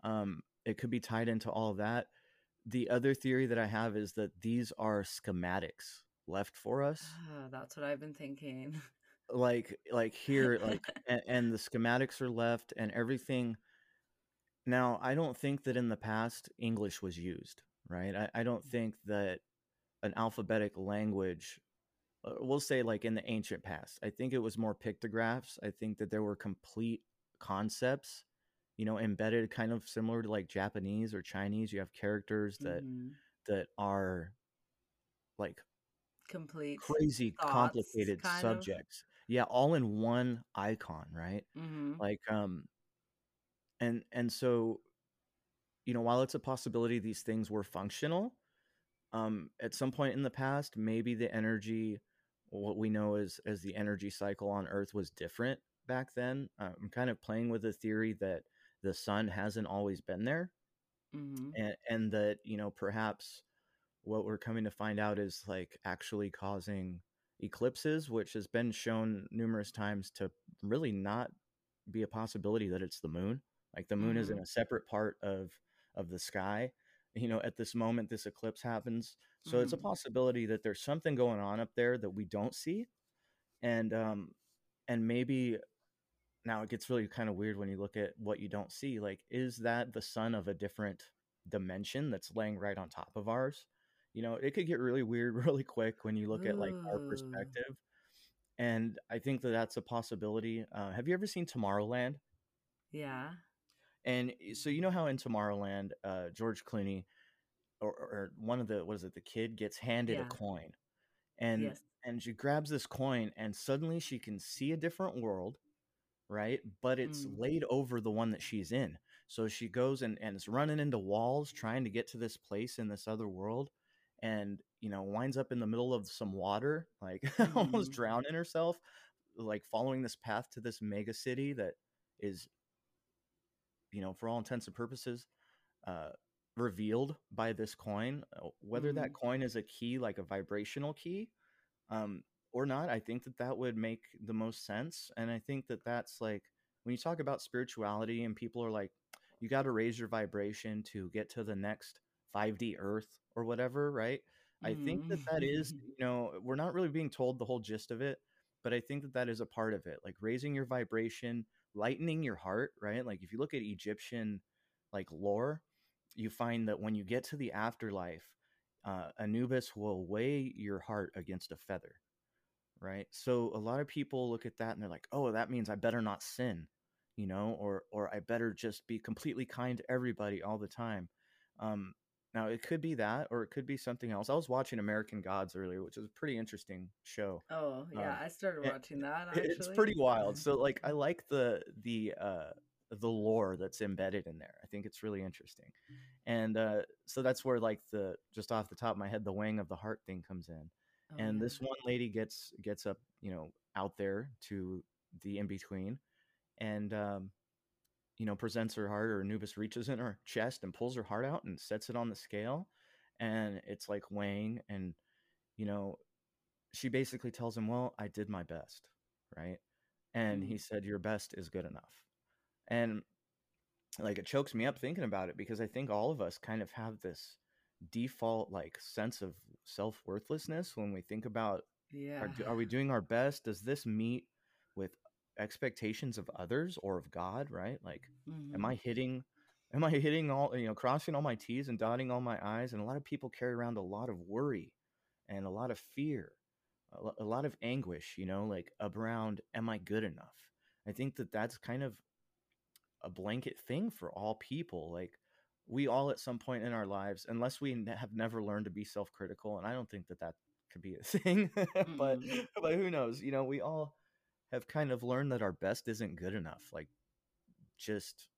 Um, it could be tied into all of that. The other theory that I have is that these are schematics left for us. Ah, that's what I've been thinking. Like like here like (laughs) and, and the schematics are left and everything now I don't think that in the past English was used, right? I, I don't think that an alphabetic language uh, we'll say like in the ancient past. I think it was more pictographs. I think that there were complete concepts you know embedded kind of similar to like japanese or chinese. You have characters that Mhm. that are like Complete crazy thoughts, complicated kind of. subjects. Yeah all in one icon right? Hmm like um and and so you know while it's a possibility these things were functional um at some point in the past maybe the energy what we know as as the energy cycle on earth was different back then uh, i'm kind of playing with the theory that the sun hasn't always been there hmm and and that you know perhaps what we're coming to find out is like actually causing eclipses which has been shown numerous times to really not be a possibility that it's the moon. Like the moon is in a separate part of of the sky you know at this moment this eclipse happens so it's a Mhm. possibility that there's something going on up there that we don't see and um and maybe now it gets really kind of weird when you look at what you don't see like is that the sun of a different dimension that's laying right on top of ours you know it could get really weird (laughs) really quick when you look at like our perspective and i think that that's a possibility uh, have you ever seen tomorrowland Yeah. And so you know how in tomorrowland uh, george clooney or, or one of the what is it the kid gets handed a coin and Yes. and she grabs this coin and suddenly she can see a different world right but it's Mm. laid over the one that she's in so she goes and, and is running into walls trying to get to this place in this other world and you know winds up in the middle of some water like (laughs) almost Mhm. drowning herself like following this path to this mega city that is you know for all intents and purposes uh revealed by this coin Uh, whether that Mhm. coin is a key like a vibrational key um or not i think that that would make the most sense and i think that that's like when you talk about spirituality and people are like you got to raise your vibration to get to the next 5d earth or whatever right i think that that is Mhm. you know we're not really being told the whole gist of it but i think that that is a part of it like raising your vibration lightening your heart right? Like if you look at egyptian like lore you find that when you get to the afterlife uh, anubis will weigh your heart against a feather right? So a lot of people look at that and they're like oh that means i better not sin you know or or i better just be completely kind to everybody all the time. Um now it could be that or it could be something else. I was watching american gods earlier which is a pretty interesting show Oh yeah, um I started watching that it's pretty wild. So like i (laughs) like the the uh the lore that's embedded in there. I think it's really interesting. And uh so that's where like the just off the top of my head the weighing of the heart thing comes in. Oh and yeah. this one lady gets gets up you know out there to the in between and um you know presents her heart or anubis reaches in her chest and pulls her heart out and sets it on the scale and it's like weighing and you know she basically tells him well i did my best right and he Mm. said your best is good enough and like it chokes me up thinking about it because i think all of us kind of have this default like sense of self-worthlessness when we think about Yeah. are, are we doing our best does this meet with expectations of others or of god right? Like am hmm i hitting (laughs) am i hitting all you know crossing all my t's and dotting all my i's? And a lot of people carry around a lot of worry and a lot of fear a, lo- a lot of anguish you know like around am i good enough? I think that that's kind of a blanket thing for all people like we all at some point in our lives unless we have never learned to be self-critical and i don't think that that could be a (laughs) thing but Mm-mm. but who knows you know we all have kind of learned that our best isn't good enough like just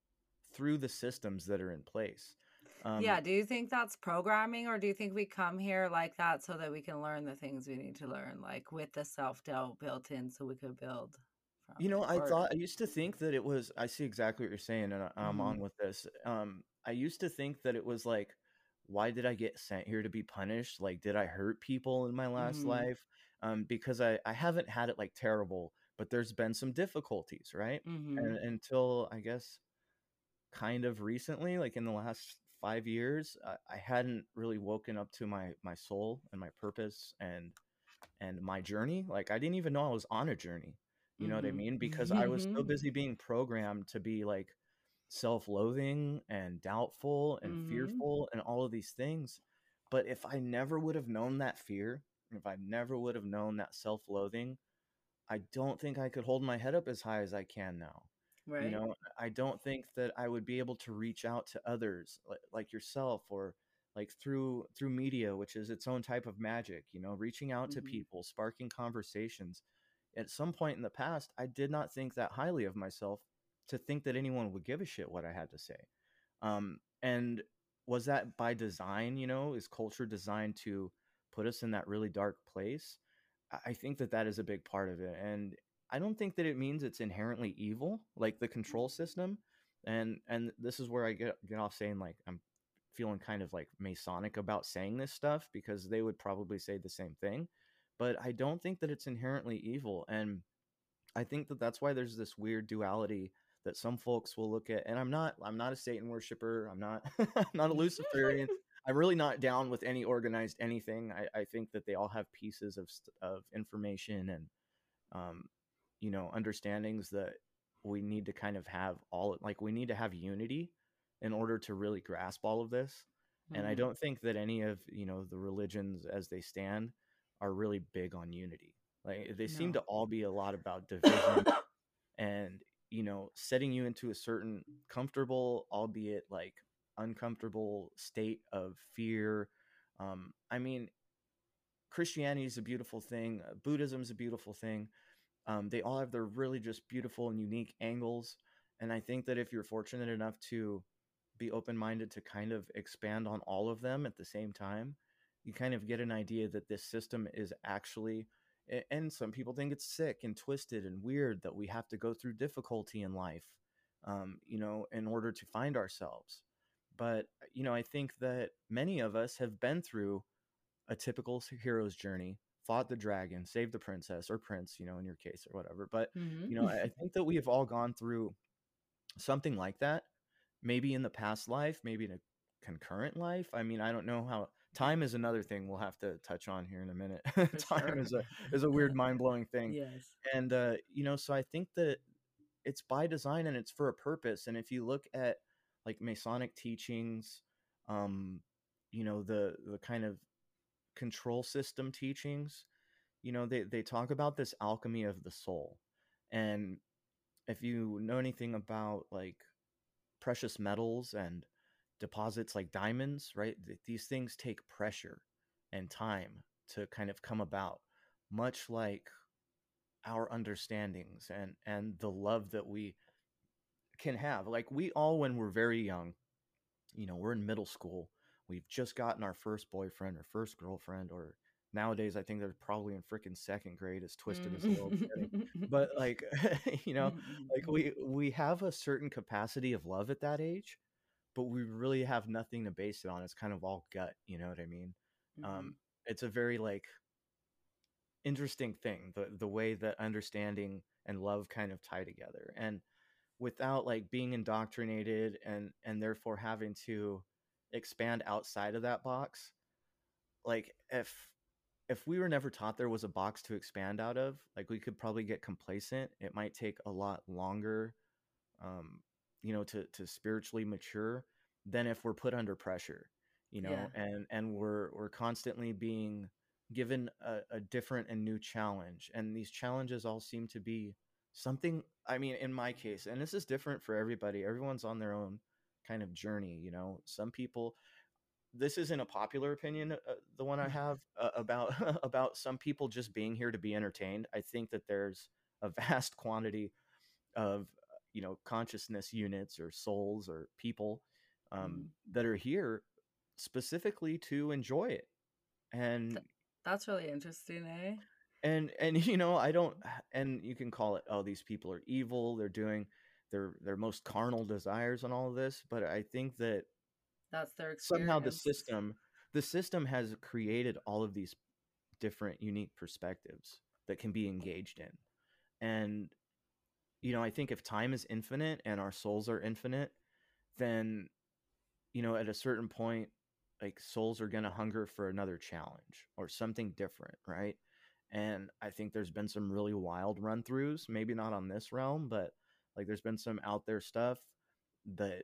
through the systems that are in place Yeah, um do you think that's programming or do you think we come here like that so that we can learn the things we need to learn, like with the self doubt built in so we could build from you know i Or thought i used to think that it was i see exactly what you're saying and I- i'm on Mhm. with this um i used to think that it was like why did i get sent here to be punished like did i hurt people in my last Mhm. life um because i i haven't had it like terrible but there's been some difficulties right and Mhm. until i guess kind of recently, like in the last five years, I, I hadn't really woken up to my my soul and my purpose and and my journey. Like I didn't even know I was on a journey. You know what I Mhm. mean? Because I was so Mhm. busy being programmed to be like self-loathing and doubtful and Mhm. fearful and all of these things. But if I never would have known that fear, if I never would have known that self-loathing, I don't think I could hold my head up as high as I can now. You know, I don't think that I would be able to reach out to others like, like yourself or like through through media, which is its own type of magic, you know, reaching out to Mhm. people, sparking conversations. At some point in the past, I did not think that highly of myself to think that anyone would give a shit what I had to say. Um, and was that by design, you know, is culture designed to put us in that really dark place? I think that that is a big part of it. And I don't think that it means it's inherently evil, like the mm-hmm. control system. And and this is where I get get off saying like I'm feeling kind of like Masonic about saying this stuff because they would probably say the same thing. But I don't think that it's inherently evil. And I think that that's why there's this weird duality that some folks will look at. And I'm not I'm not a Satan worshiper. I'm not (laughs) I'm not a (laughs) Luciferian. I'm really not down with any organized anything. I, I think that they all have pieces of of information and um, you know understandings that we need to kind of have all like we need to have unity in order to really grasp all of this. And I Mhm. don't think that any of you know the religions as they stand are really big on unity. Like they seem to all be a lot about division and you know setting you into a certain comfortable albeit like uncomfortable state of fear um i mean christianity is a beautiful thing uh, buddhism is a beautiful thing um they all have their really just beautiful and unique angles and i think that if you're fortunate enough to be open-minded to kind of expand on all of them at the same time you kind of get an idea that this system is actually and some people think it's sick and twisted and weird that we have to go through difficulty in life um, you know in order to find ourselves but you know i think that many of us have been through a typical hero's journey fought the dragon saved the princess or prince you know in your case or whatever but Mhm. you know i think that we have all gone through something like that maybe in the past life maybe in a concurrent life i mean i don't know how time is another thing we'll have to touch on here in a minute (laughs) time sure. is a is a weird (laughs) mind-blowing thing Yes. and uh you know so i think that it's by design and it's for a purpose and if you look at like masonic teachings um you know the the kind of control system teachings you know they they talk about this alchemy of the soul. And if you know anything about like precious metals and deposits like diamonds right th- these things take pressure and time to kind of come about much like our understandings and and the love that we can have like we all when we're very young you know we're in middle school we've just gotten our first boyfriend or first girlfriend or nowadays i think they're probably in freaking second grade as twisted as the world's getting but like (laughs) you know like we we have a certain capacity of love at that age but we really have nothing to base it on it's kind of all gut you know what i mean? Mhm. um it's a very like interesting thing the the way that understanding and love kind of tie together and without like being indoctrinated and and therefore having to expand outside of that box like if if we were never taught there was a box to expand out of like we could probably get complacent it might take a lot longer um you know to to spiritually mature than if we're put under pressure you know Yeah. and and we're we're constantly being given a, a different and new challenge and these challenges all seem to be something i mean in my case and this is different for everybody everyone's on their own kind of journey you know? Some people this isn't a popular opinion uh, the one i (laughs) have uh, about (laughs) about some people just being here to be entertained. I think that there's a (laughs) vast quantity of you know consciousness units or souls or people um, that are here specifically to enjoy it. And That's really interesting, eh? And and (laughs) you know i don't (sighs) and you can call it oh these people are evil they're doing their their most carnal desires and all of this but i think that That's their experience. somehow the system the system has created all of these different unique perspectives that can be engaged in and you know i think if time is infinite and our souls are infinite then you know at a certain point like souls are going to hunger for another challenge or something different right and i think there's been some really wild run throughs maybe not on this realm but like there's been some out there stuff that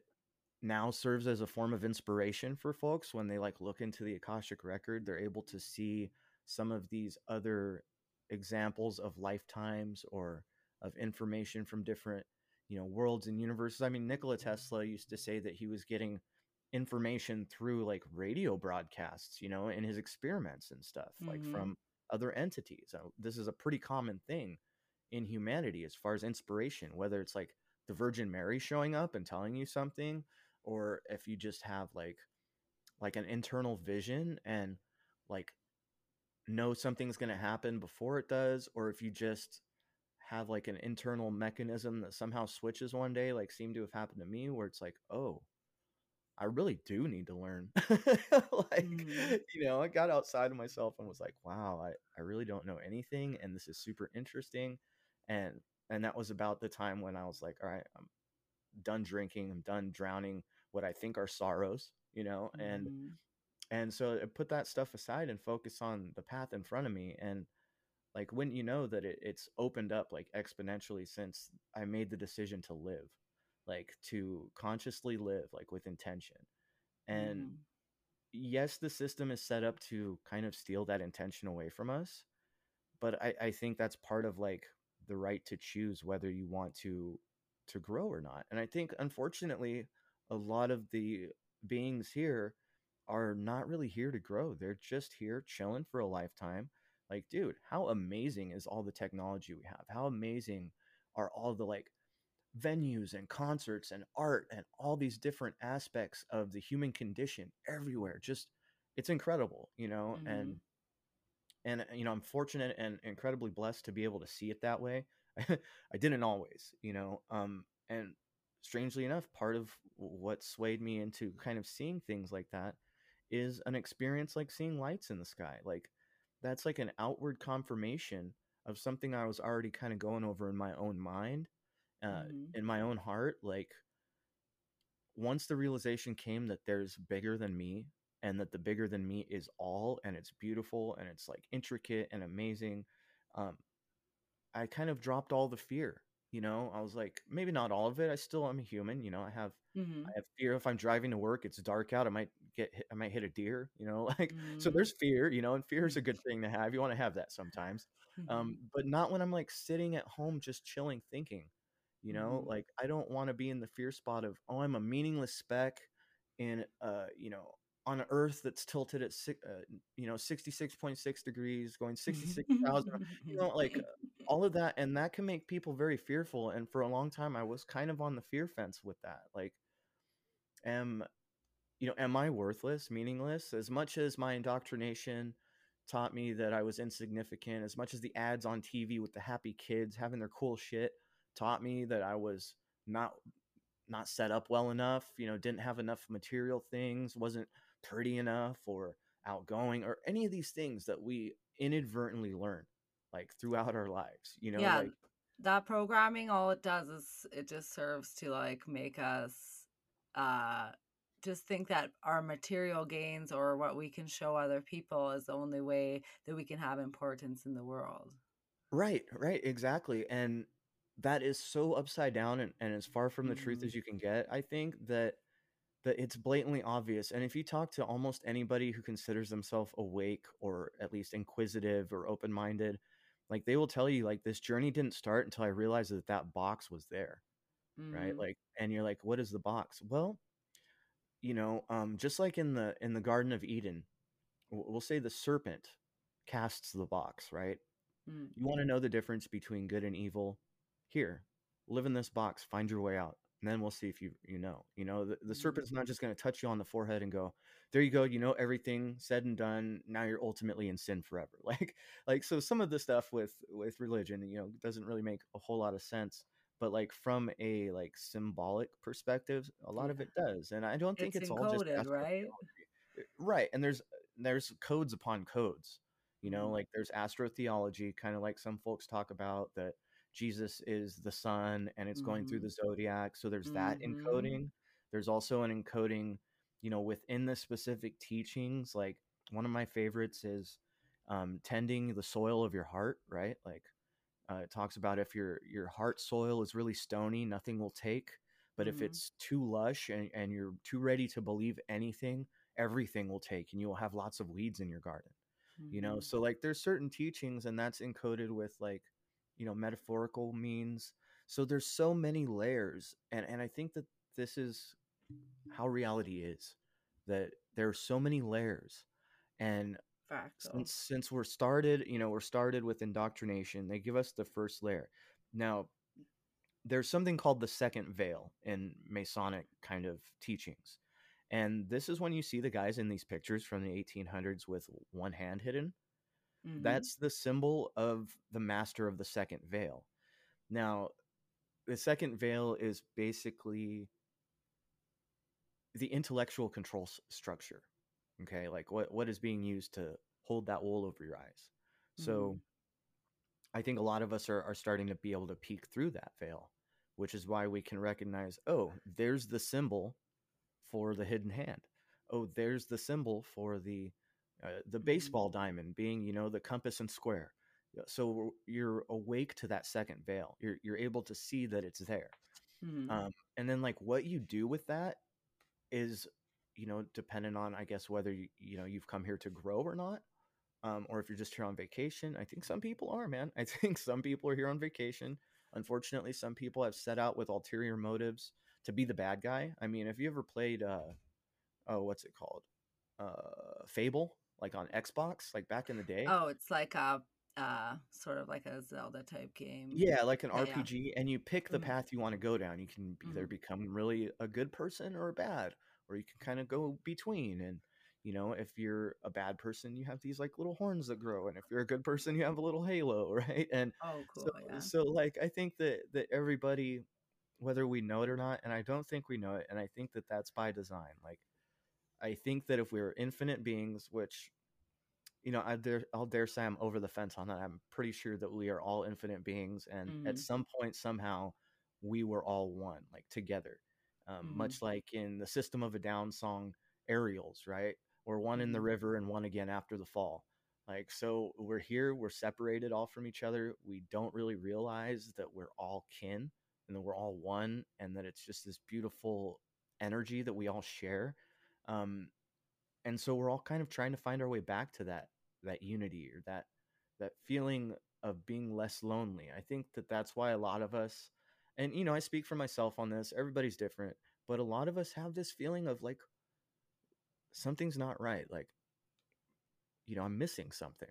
now serves as a form of inspiration for folks when they like look into the akashic record they're able to see some of these other examples of lifetimes or of information from different you know worlds and universes i mean nikola tesla used to say that he was getting information through like radio broadcasts you know in his experiments and stuff mm-hmm. like from other entities uh, this is a pretty common thing in humanity as far as inspiration whether it's like the virgin mary showing up and telling you something or if you just have like like an internal vision and like know something's going to happen before it does or if you just have like an internal mechanism that somehow switches one day like seemed to have happened to me where it's like oh i really do need to learn (laughs) like mm-hmm. you know i got outside of myself and was like wow I, I really don't know anything and this is super interesting and and that was about the time when i was like all right i'm done drinking i'm done drowning what i think are sorrows you know mm-hmm. and and so I put that stuff aside and focus on the path in front of me. And like, when you know that it, it's opened up like exponentially since I made the decision to live, like to consciously live, like with intention. And mm. yes, the system is set up to kind of steal that intention away from us. But I, I think that's part of like the right to choose whether you want to to grow or not. And I think unfortunately, a lot of the beings here are not really here to grow. They're just here chilling for a lifetime. Like, dude, how amazing is all the technology we have? How amazing are all the like venues and concerts and art and all these different aspects of the human condition everywhere? Just it's incredible, you know, mm-hmm. and and you know, I'm fortunate and incredibly blessed to be able to see it that way. (laughs) I didn't always, you know, um and strangely enough, part of what swayed me into kind of seeing things like that is an experience like seeing lights in the sky. Like that's like an outward confirmation of something I was already kind of going over in my own mind, uh, mm-hmm. in my own heart. Like once the realization came that there's bigger than me and that the bigger than me is all and it's beautiful and it's like intricate and amazing, um, I kind of dropped all the fear you know i was like maybe not all of it i still am a human you know i have mm-hmm. i have fear if i'm driving to work it's dark out i might get hit, i might hit a deer you know (laughs) like mm-hmm. so there's fear you know and fear is a good (laughs) thing to have you want to have that sometimes mm-hmm. um but not when i'm like sitting at home just chilling thinking you know mm-hmm. like i don't want to be in the fear spot of oh i'm a meaningless speck in uh you know on earth that's tilted at uh, you know 66.6 degrees going 66,000 you know like (laughs) all of that and that can make people very fearful and for a long time I was kind of on the fear fence with that like am you know am I worthless meaningless as much as my indoctrination taught me that I was insignificant as much as the ads on TV with the happy kids having their cool shit taught me that I was not not set up well enough you know didn't have enough material things wasn't pretty enough or outgoing or any of these things that we inadvertently learn like throughout our lives you know yeah like, that programming all it does is it just serves to like make us uh just think that our material gains or what we can show other people is the only way that we can have importance in the world. Right right exactly and that is so upside down and, and as far from the mm-hmm. truth as you can get i think that that it's blatantly obvious. And if you talk to almost anybody who considers themselves awake or at least inquisitive or open minded, like they will tell you, like, this journey didn't start until I realized that that box was there. Mm. Right. Like, and you're like, what is the box? Well, you know, um, just like in the in the Garden of Eden, we'll say the serpent casts the box, right? Mm. You want to know the difference between good and evil? Here, live in this box, find your way out and then we'll see if you you know you know the, the mm-hmm. serpent's not just going to touch you on the forehead and go there you go you know everything said and done now you're ultimately in sin forever (laughs) like like so some of the stuff with with religion you know doesn't really make a whole lot of sense but like from a like symbolic perspective a lot yeah. of it does and i don't think it's, it's all just right eh, right and there's there's codes upon codes you know mm-hmm. like there's astrotheology kind of like some folks talk about that Jesus is the sun and it's mm-hmm. going through the mm-hmm. zodiac. So there's that mm-hmm. encoding. there's also an encoding you know within the specific teachings like one of my favorites is um, tending the soil of your heart right like uh, it talks about if your your heart soil is really stony nothing will take but mm-hmm. if it's too lush and, and you're too ready to believe anything everything will take and you will have lots of weeds in your garden you know mm-hmm. so like there's certain teachings and that's encoded with like you know metaphorical means. So there's so many layers and and i think that this is how reality is that there are so many layers and since, since we're started you know we're started with indoctrination they give us the first layer. Now there's something called the second veil in masonic kind of teachings and this is when you see the guys in these pictures from the 1800s with one hand hidden mm-hmm. that's the symbol of the master of the second veil now the second veil is basically the intellectual control s- structure okay like what what is being used to hold that wool over your eyes so mm-hmm. i think a lot of us are, are starting to be able to peek through that veil which is why we can recognize oh there's the symbol for the hidden hand oh there's the symbol for the uh, the mm-hmm. baseball diamond being you know the compass and square. So you're awake to that second veil. You're, you're able to see that it's there. Mm-hmm. um, and then like what you do with that is you know dependent on i guess whether you, you know you've come here to grow or not um, or if you're just here on vacation. I think some people are man. (laughs) I think some people are here on vacation. Unfortunately some people have set out with ulterior motives to be the bad guy. I mean if you ever played uh oh what's it called? Uh fable like on xbox like back in the day oh it's like a uh sort of like a zelda type game yeah like an yeah, rpg yeah. and you pick the mm-hmm. path you want to go down you can either mm-hmm. become really a good person or a bad or you can kind of go between and you know if you're a bad person you have these like little horns that grow and if you're a good person you have a little halo (laughs) right and oh cool so, yeah. so like i think that that everybody whether we know it or not and i don't think we know it and i think that that's by design like i think that if we are infinite beings which you know, I dare, I'll dare say I'm over the fence on that. I'm pretty sure that we are all infinite beings, and mm-hmm. at some point, somehow, we were all one, like together. Um, mm-hmm. Much like in the System of a Down song, Aerials, right? We're one in the mm-hmm. river and one again after the fall. Like, so we're here, we're separated all from each other. We don't really realize that we're all kin and that we're all one, and that it's just this beautiful energy that we all share. Um, and so we're all kind of trying to find our way back to that that unity or that that feeling of being less lonely. I think that that's why a lot of us and you know i speak for myself on this everybody's different but a lot of us have this feeling of like something's not right like you know i'm missing something.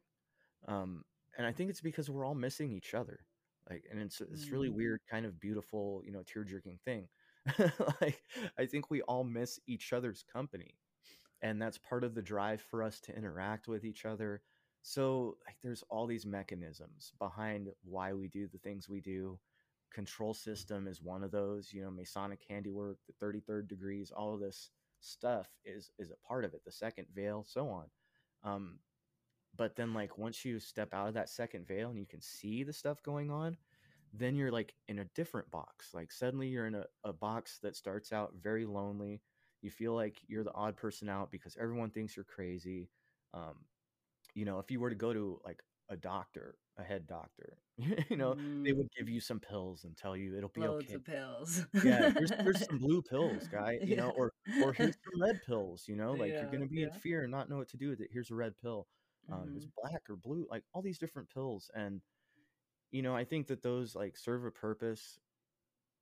Um and i think it's because we're all missing each other like and it's it's really mm. weird kind of beautiful you know tear jerking thing (laughs) like i think we all miss each other's company and that's part of the drive for us to interact with each other. So like there's all these mechanisms behind why we do the things we do. Control system is one of those you know masonic handiwork the 33rd degrees all of this stuff is is a part of it the second veil so on. Um but then like once you step out of that second veil and you can see the stuff going on then you're like in a different box like suddenly you're in a, a box that starts out very lonely you feel like you're the odd person out because everyone thinks you're crazy um, you know if you were to go to like a doctor a head doctor (laughs) you know mm. they would give you some pills and tell you it'll be Loads okay of pills yeah here's, (laughs) here's some blue pills guy you yeah. know or or here's (laughs) some red pills you know like yeah, you're gonna be yeah. in fear and not know what to do with it here's a red pill um, mm-hmm. it's black or blue like all these different pills and you know i think that those like serve a purpose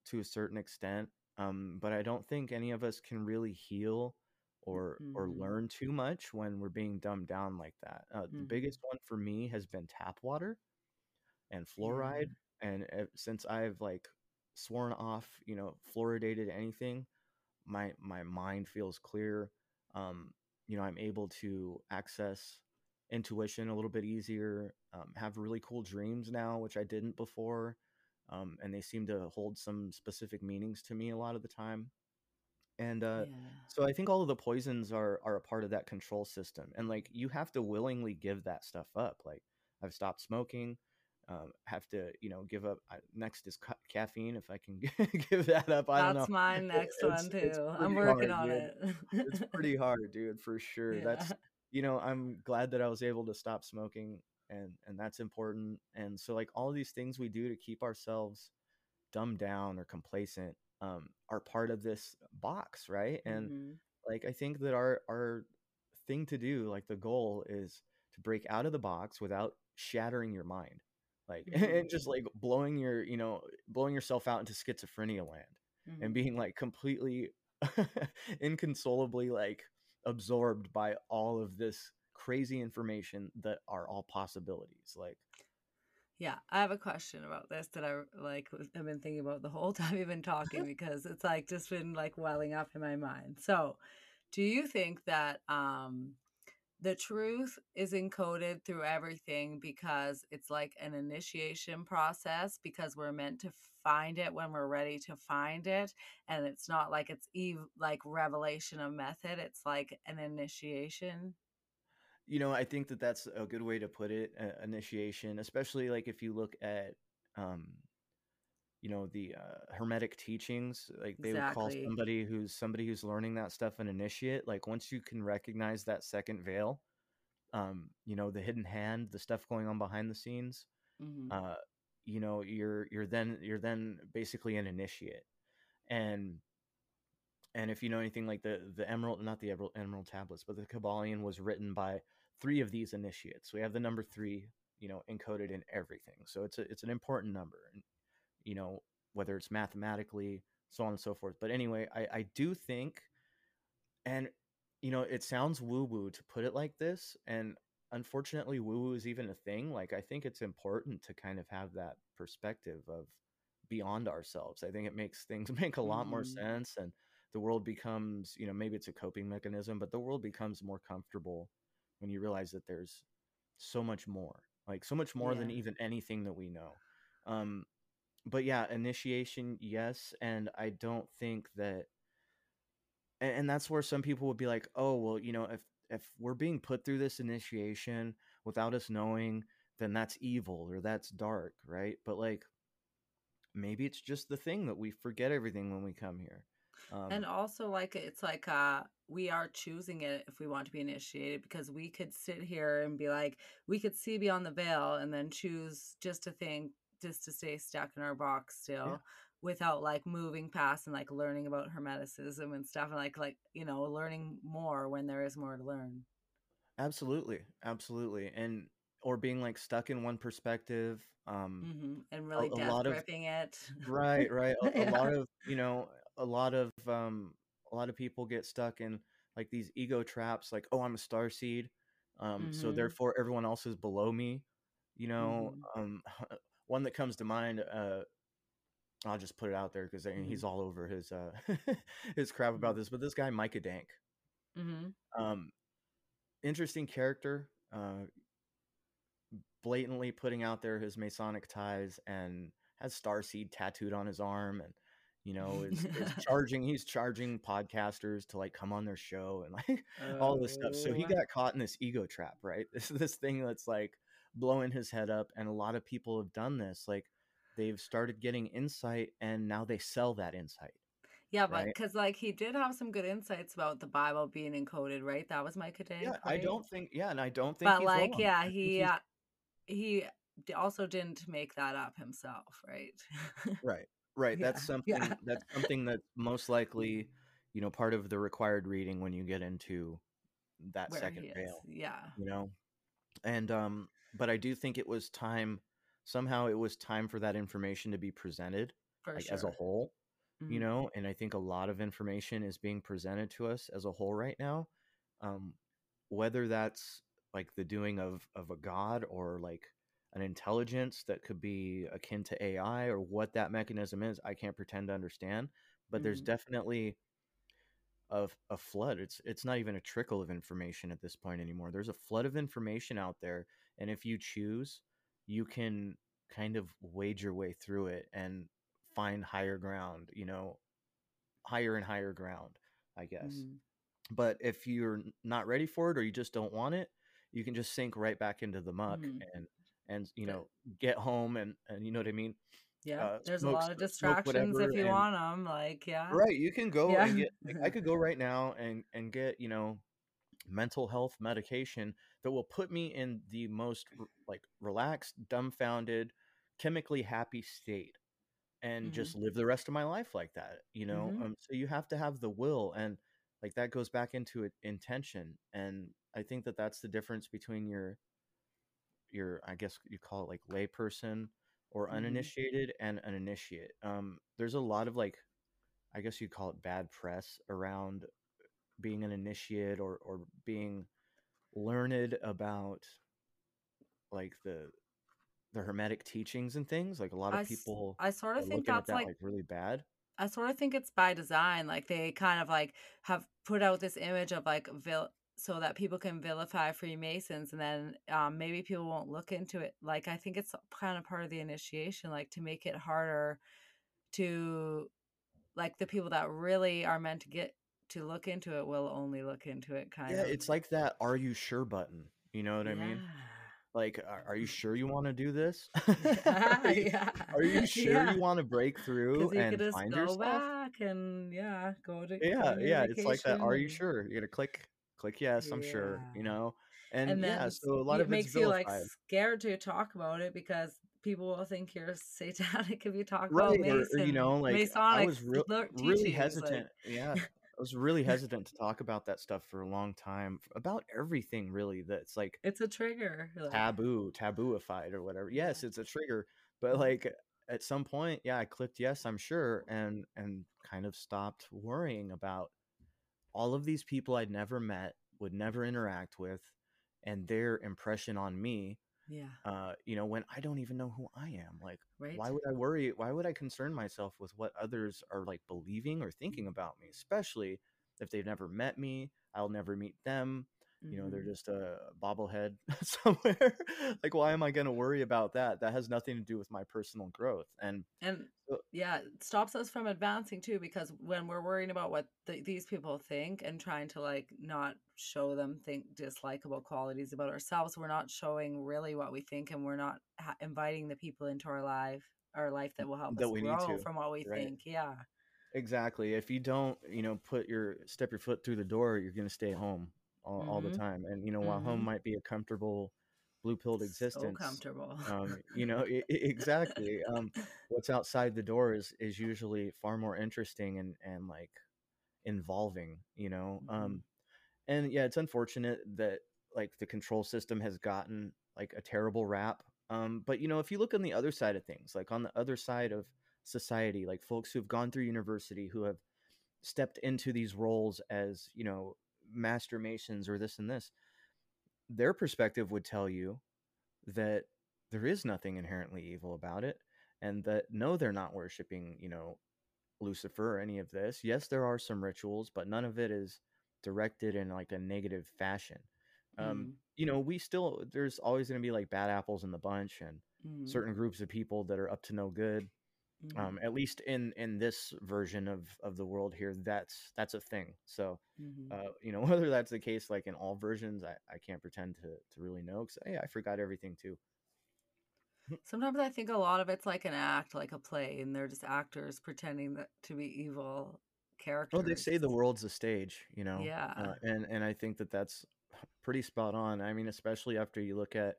to a certain extent um, but I don't think any of us can really heal or mm-hmm. or learn too much when we're being dumbed down like that. Uh, mm-hmm. The biggest one for me has been tap water and fluoride, yeah. and uh, since I've like sworn off, you know, fluoridated anything, my my mind feels clear. Um, you know, I'm able to access intuition a little bit easier. Um, have really cool dreams now, which I didn't before um, and they seem to hold some specific meanings to me a lot of the time. And uh, yeah. so I think all of the poisons are are a part of that control system, and like you have to willingly give that stuff up. Like I've stopped smoking, um, have to you know give up. I, next is caffeine if I can (laughs) give that up. I don't That's know. my (laughs) next It's, one it's too. I'm working hard, on dude. It's (laughs) pretty hard, dude, for sure. That's you know, I'm glad that I was able to stop smoking and and that's important. And so like all of these things we do to keep ourselves dumbed down or complacent um are part of this box, right? And hmm like I think that our our thing to do, like the goal is to break out of the box without shattering your mind. Like (laughs) hmm and just like blowing your, you know, blowing yourself out into schizophrenia land and hmm being like completely (laughs) inconsolably like absorbed by all of this crazy information that are all possibilities. Like Yeah, I have a question about this that I like I've been thinking about the whole (laughs) time you've been talking (laughs) because it's like just been like welling up in my mind. So, do you think that um the truth is encoded through everything because it's like an initiation process because we're meant to find it when we're ready to find it and it's not like it's eve like revelation of method it's like an initiation You know, I think that that's a good way to put it, uh, initiation, especially like if you look at, um, you know, the uh, Hermetic teachings, like they would call somebody who's somebody who's learning that stuff an initiate. Like once you can recognize that second veil, um, you know, the hidden hand, the stuff going on behind the scenes, hmm uh, you know, you're you're then you're then basically an initiate. And and if you know anything like the the emerald not the emerald, emerald tablets but the kybalion was written by three of these initiates. We have the number three you know encoded in everything. So it's a, it's an important number and you know whether it's mathematically so on and so forth. But anyway i i do think and you know it sounds woo woo to put it like this and unfortunately woo woo is even a thing. Like i think it's important to kind of have that perspective of beyond ourselves. I think it makes things (laughs) make a lot more hmm sense and the world becomes you know maybe it's a coping mechanism but the world becomes more comfortable when you realize that there's so much more like so much more than even anything that we know. Um but yeah initiation yes and i don't think that and, and that's where some people would be like oh well you know if if we're being put through this initiation without us knowing then that's evil or that's dark right? But like maybe it's just the thing that we forget everything when we come here And um also, like, it's like uh, we are choosing it if we want to be initiated because we could sit here and be like, we could see beyond the veil and then choose just to think, just to stay stuck in our box yeah still without like moving past and like learning about hermeticism and stuff and like, like, you know, learning more when there is more to learn. absolutely absolutely and or being like stuck in one perspective um hmm And really a death lot of gripping it. Right, right. A, a (laughs) lot of, you know, a lot of um a lot of people get stuck in like these ego traps like, oh, I'm a star seed. Um so hmm therefore everyone else is below me. You know, hmm um (laughs) one that comes to mind uh I'll just put it out there because hmm he's all over his uh (laughs) his crap about this, but this guy Micah Dank. hmm Um interesting character. Uh blatantly putting out there his Masonic ties and has Starseed tattooed on his arm and you know is is (laughs) charging he's charging podcasters to like come on their show and like (laughs) all this stuff. So he oh. got caught in this ego trap, right? (laughs) This this thing that's like blowing his head up and a lot of people have done this. Like they've started getting insight and now they sell that insight, Yeah, but right? because like he did have some good insights about the Bible being encoded, right? That was Micah Yeah, Dank, I don't think yeah, and I don't think But like, wrong. yeah, he uh, he also didn't make that up himself, right? Right. Right. yeah, That's (laughs) yeah, something that's something that's most likely, you know, part of the required reading when you get into that where second veil, Yeah. you know? And um but I do think it was time somehow it was time for that information to be presented like as a whole, you hmm know? And I think a lot of information is being presented to us as a whole right now. Um whether that's like the doing of of a god or like an intelligence that could be akin to AI or what that mechanism is, I can't pretend to understand. But there's hmm definitely a, a flood. It's it's not even a trickle of information at this point anymore. There's a flood of information out there, and if you choose, you can kind of wade your way through it and find higher ground. You know, higher and higher ground, I guess. hmm But if you're not ready for it or you just don't want it, you can just sink right back into the muck hmm and and you know get home and and you know what I mean. Yeah, uh, there's a lot of distractions if you and want them. Like, yeah, right, you can go yeah, and get like I could go right now and and get you know mental health medication that will put me in the most like relaxed, dumbfounded, chemically happy state and hmm just live the rest of my life like that, you know? hmm Um, so you have to have the will and like that goes back into it, intention. And I think that that's the difference between your your I guess you call it like layperson or hmm uninitiated and an initiate. Um, there's a lot of like I guess you'd call it bad press around being an initiate or or being learned about like the the hermetic teachings and things. Like a lot of s- people I sort of think at that's that like like really bad. I sort of think it's by design. Like they kind of like have put out this image of like vil so that people can vilify Freemasons and then um, maybe people won't look into it. Like I think it's kind of part of the initiation, like to make it harder to like the people that really are meant to get to look into it will only look into it kind Yeah, of. it's like that "Are you sure?" button. You know what I mean? Like, "Are are you sure you wanna do this? (laughs) (laughs) Yeah, Are you yeah. are you sure Yeah. you wanna break through you and find go yourself?" back and yeah, go to Yeah, yeah, it's like that, "Are you sure?" You're gonna click click "Yes, I'm sure," you know? And And yeah, so a lot it of it's makes you like scared to talk about it because people will think you're satanic if you talk Right, about or or, you know, like, I was lear- really teachings. Like, hesitant yeah, (laughs) I was really hesitant to talk about that stuff for a long time, about everything really that's, like, it's a trigger. Like, taboo, tabooified or whatever. Yes, it's a trigger, but, like, at some point, yeah, I clicked "Yes, I'm sure," and and kind of stopped worrying about all of these people I'd never met, would never interact with, and their impression on me, yeah, uh, you know, when I don't even know who I am. Like, right. why would I worry? Why would I concern myself with what others are like believing or thinking about me, especially if they've never met me? I'll never meet them. You know, they're hmm just a bobblehead (laughs) somewhere. like, why am I going to worry about that? That has nothing to do with my personal growth. And And so, yeah, it stops us from advancing too because when we're worrying about what the, these people think and trying to like not show them think dislikable qualities about ourselves, we're not showing really what we think, and we're not ha- inviting the people into our life, our life that will help that us we need grow to, from what we right? think. Yeah, Exactly. If you don't, you know, put your step your foot through the door, you're going to stay home all, all the mm-hmm. time. And you know, while home Mm-hmm. might be a comfortable blue pilled So existence, comfortable. um, you know, (laughs) exactly. Um, what's outside the door is is usually far more interesting and and like involving. You know, hmm um, and yeah, it's unfortunate that like the control system has gotten like a terrible rap. Um, but you know, if you look on the other side of things, like on the other side of society, like folks who've gone through university who have stepped into these roles as you know master masons or this and this their perspective would tell you that there is nothing inherently evil about it and that no they're not worshiping you know lucifer or any of this. Yes there are some rituals but none of it is directed in like a negative fashion. Um mm you know we still there's always going to be like bad apples in the bunch and mm certain groups of people that are up to no good mm um at least in in this version of of the world here that's that's a thing. So mm uh you know (laughs) whether that's the case like in all versions i i can't pretend to to really know because hey i forgot everything too. (laughs) Sometimes I think a lot of it's like an act, like a play, and they're just actors pretending that to be evil characters. oh they say the world's a stage you know Yeah. uh, and and i think that that's pretty spot on. I mean especially after you look at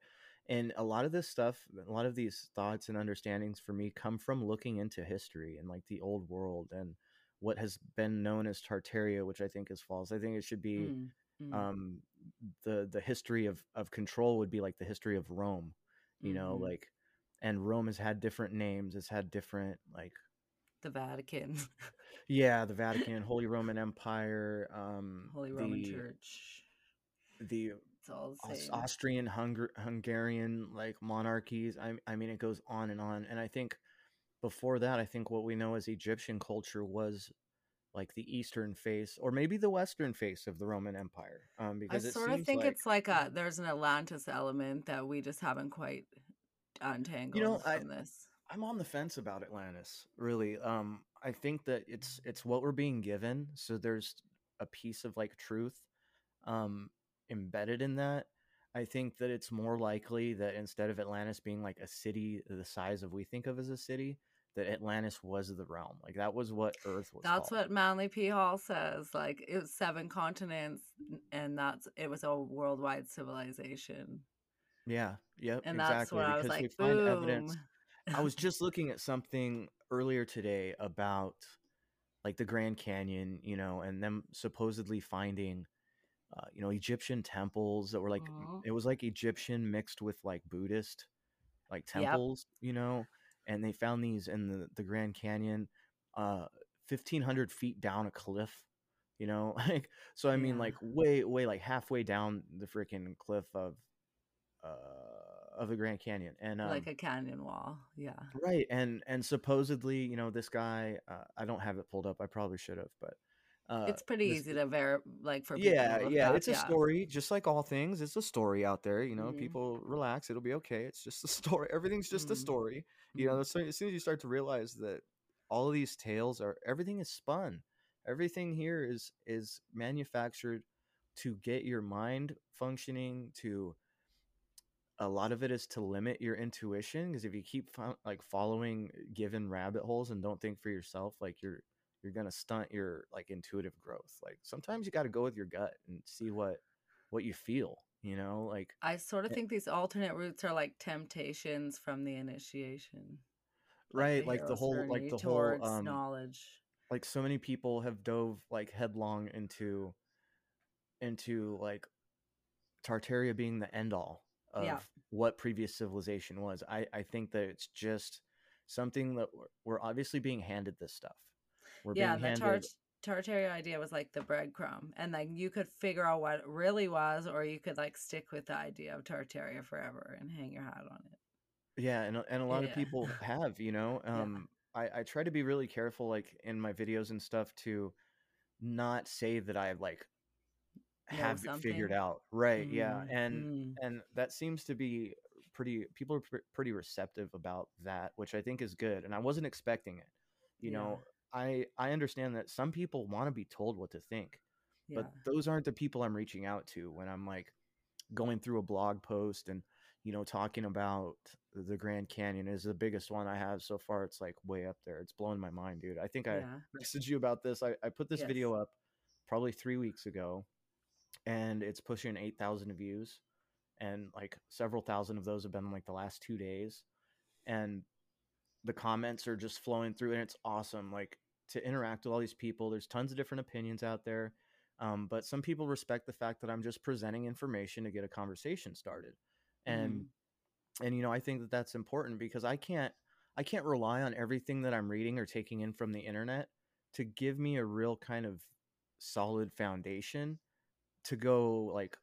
and a lot of this stuff a lot of these thoughts and understandings for me come from looking into history and like the old world and what has been known as tartaria which i think is false i think it should be Mm. Mm. um the the history of of control would be like the history of rome you know hmm like and rome has had different names it's had different like The Vatican, yeah the (laughs) vatican holy roman empire um Holy Roman the Church. the It's all austrian Hungar- hungarian like monarchies I, I mean it goes on and on and i think before that i think what we know as egyptian culture was like the eastern face or maybe the western face of the roman empire um I because it sort of think like it's like a there's an Atlantis element that we just haven't quite untangled you know I, this. I'm on the fence about Atlantis, really. Um, I think that it's it's what we're being given, so there's a piece of like truth um embedded in that. I think that it's more likely that instead of Atlantis being like a city the size of we think of as a city, that Atlantis was the realm. Like that was what Earth was. That's called. what Manly P. Hall says. Like it was seven continents, and that's it was a worldwide civilization. Yeah. Yep. And exactly. that's what I was like, we find evidence. boom. I was just (laughs) looking at something earlier today about like the Grand Canyon, you know, and them supposedly finding, uh, you know, Egyptian temples that were like Mhm. it was like Egyptian mixed with like Buddhist, like Yep. temples, you know, and they found these in the the Grand Canyon, uh, fifteen hundred feet down a cliff, you know, (laughs) like so. I mean, like way way like halfway down the freaking cliff of uh of the Grand Canyon, and um, like a canyon wall. Yeah. Right, and and supposedly, you know, this guy, uh, I don't have it pulled up. I probably should have, but uh, It's pretty this, easy to ver like for people yeah, yeah, up. it's a Yeah. story, just like all things. It's a story out there, you know. Mhm. People relax; it'll be okay. It's just a (laughs) story. Everything's just a Mhm. story, you know. Mhm. As soon as soon as you start to realize that all of these tales are everything is spun. Everything here is is manufactured to get your mind functioning to a lot of it is to limit your intuition because if you keep fo- like following given rabbit holes and don't think for yourself like you're you're gonna stunt your like intuitive growth like sometimes you got to go with your gut and see what what you feel you know like I sort of eh, think these alternate routes are like temptations from the initiation, like the right like the whole like the whole um knowledge. like so many people have dove like headlong into into like Tartaria being the end all Yeah. of what previous civilization was. I, I think that it's just something that we're, we're obviously being handed this stuff. We're Yeah, being the handed, Tartaria idea was like the breadcrumb, and like you could figure out what it really was, or you could like stick with the idea of Tartaria forever and hang your hat on it. yeah, and, a- and a lot of people have, you know, (laughs) Yeah. um, I, I try to be really careful, like in my videos and stuff, to not say that I like have it figured out. Right. Yeah. Mm, And, mm, and that seems to be pretty people are pr- pretty receptive about that which i think is good and i wasn't expecting it you yeah, know i i understand that some people want to be told what to think yeah, but those aren't the people i'm reaching out to when i'm like going through a blog post and you know talking about the grand canyon is the biggest one i have so far it's like way up there it's blowing my mind dude i think i yeah. messaged you about this i, I put this Yes. video up probably three weeks ago and it's pushing 8000 views and like several thousand of those have been like the last two days and the comments are just flowing through and it's awesome like to interact with all these people there's tons of different opinions out there um, but some people respect the fact that i'm just presenting information to get a conversation started and Mhm. and you know i think that that's important because i can't i can't rely on everything that i'm reading or taking in from the internet to give me a real kind of solid foundation to go like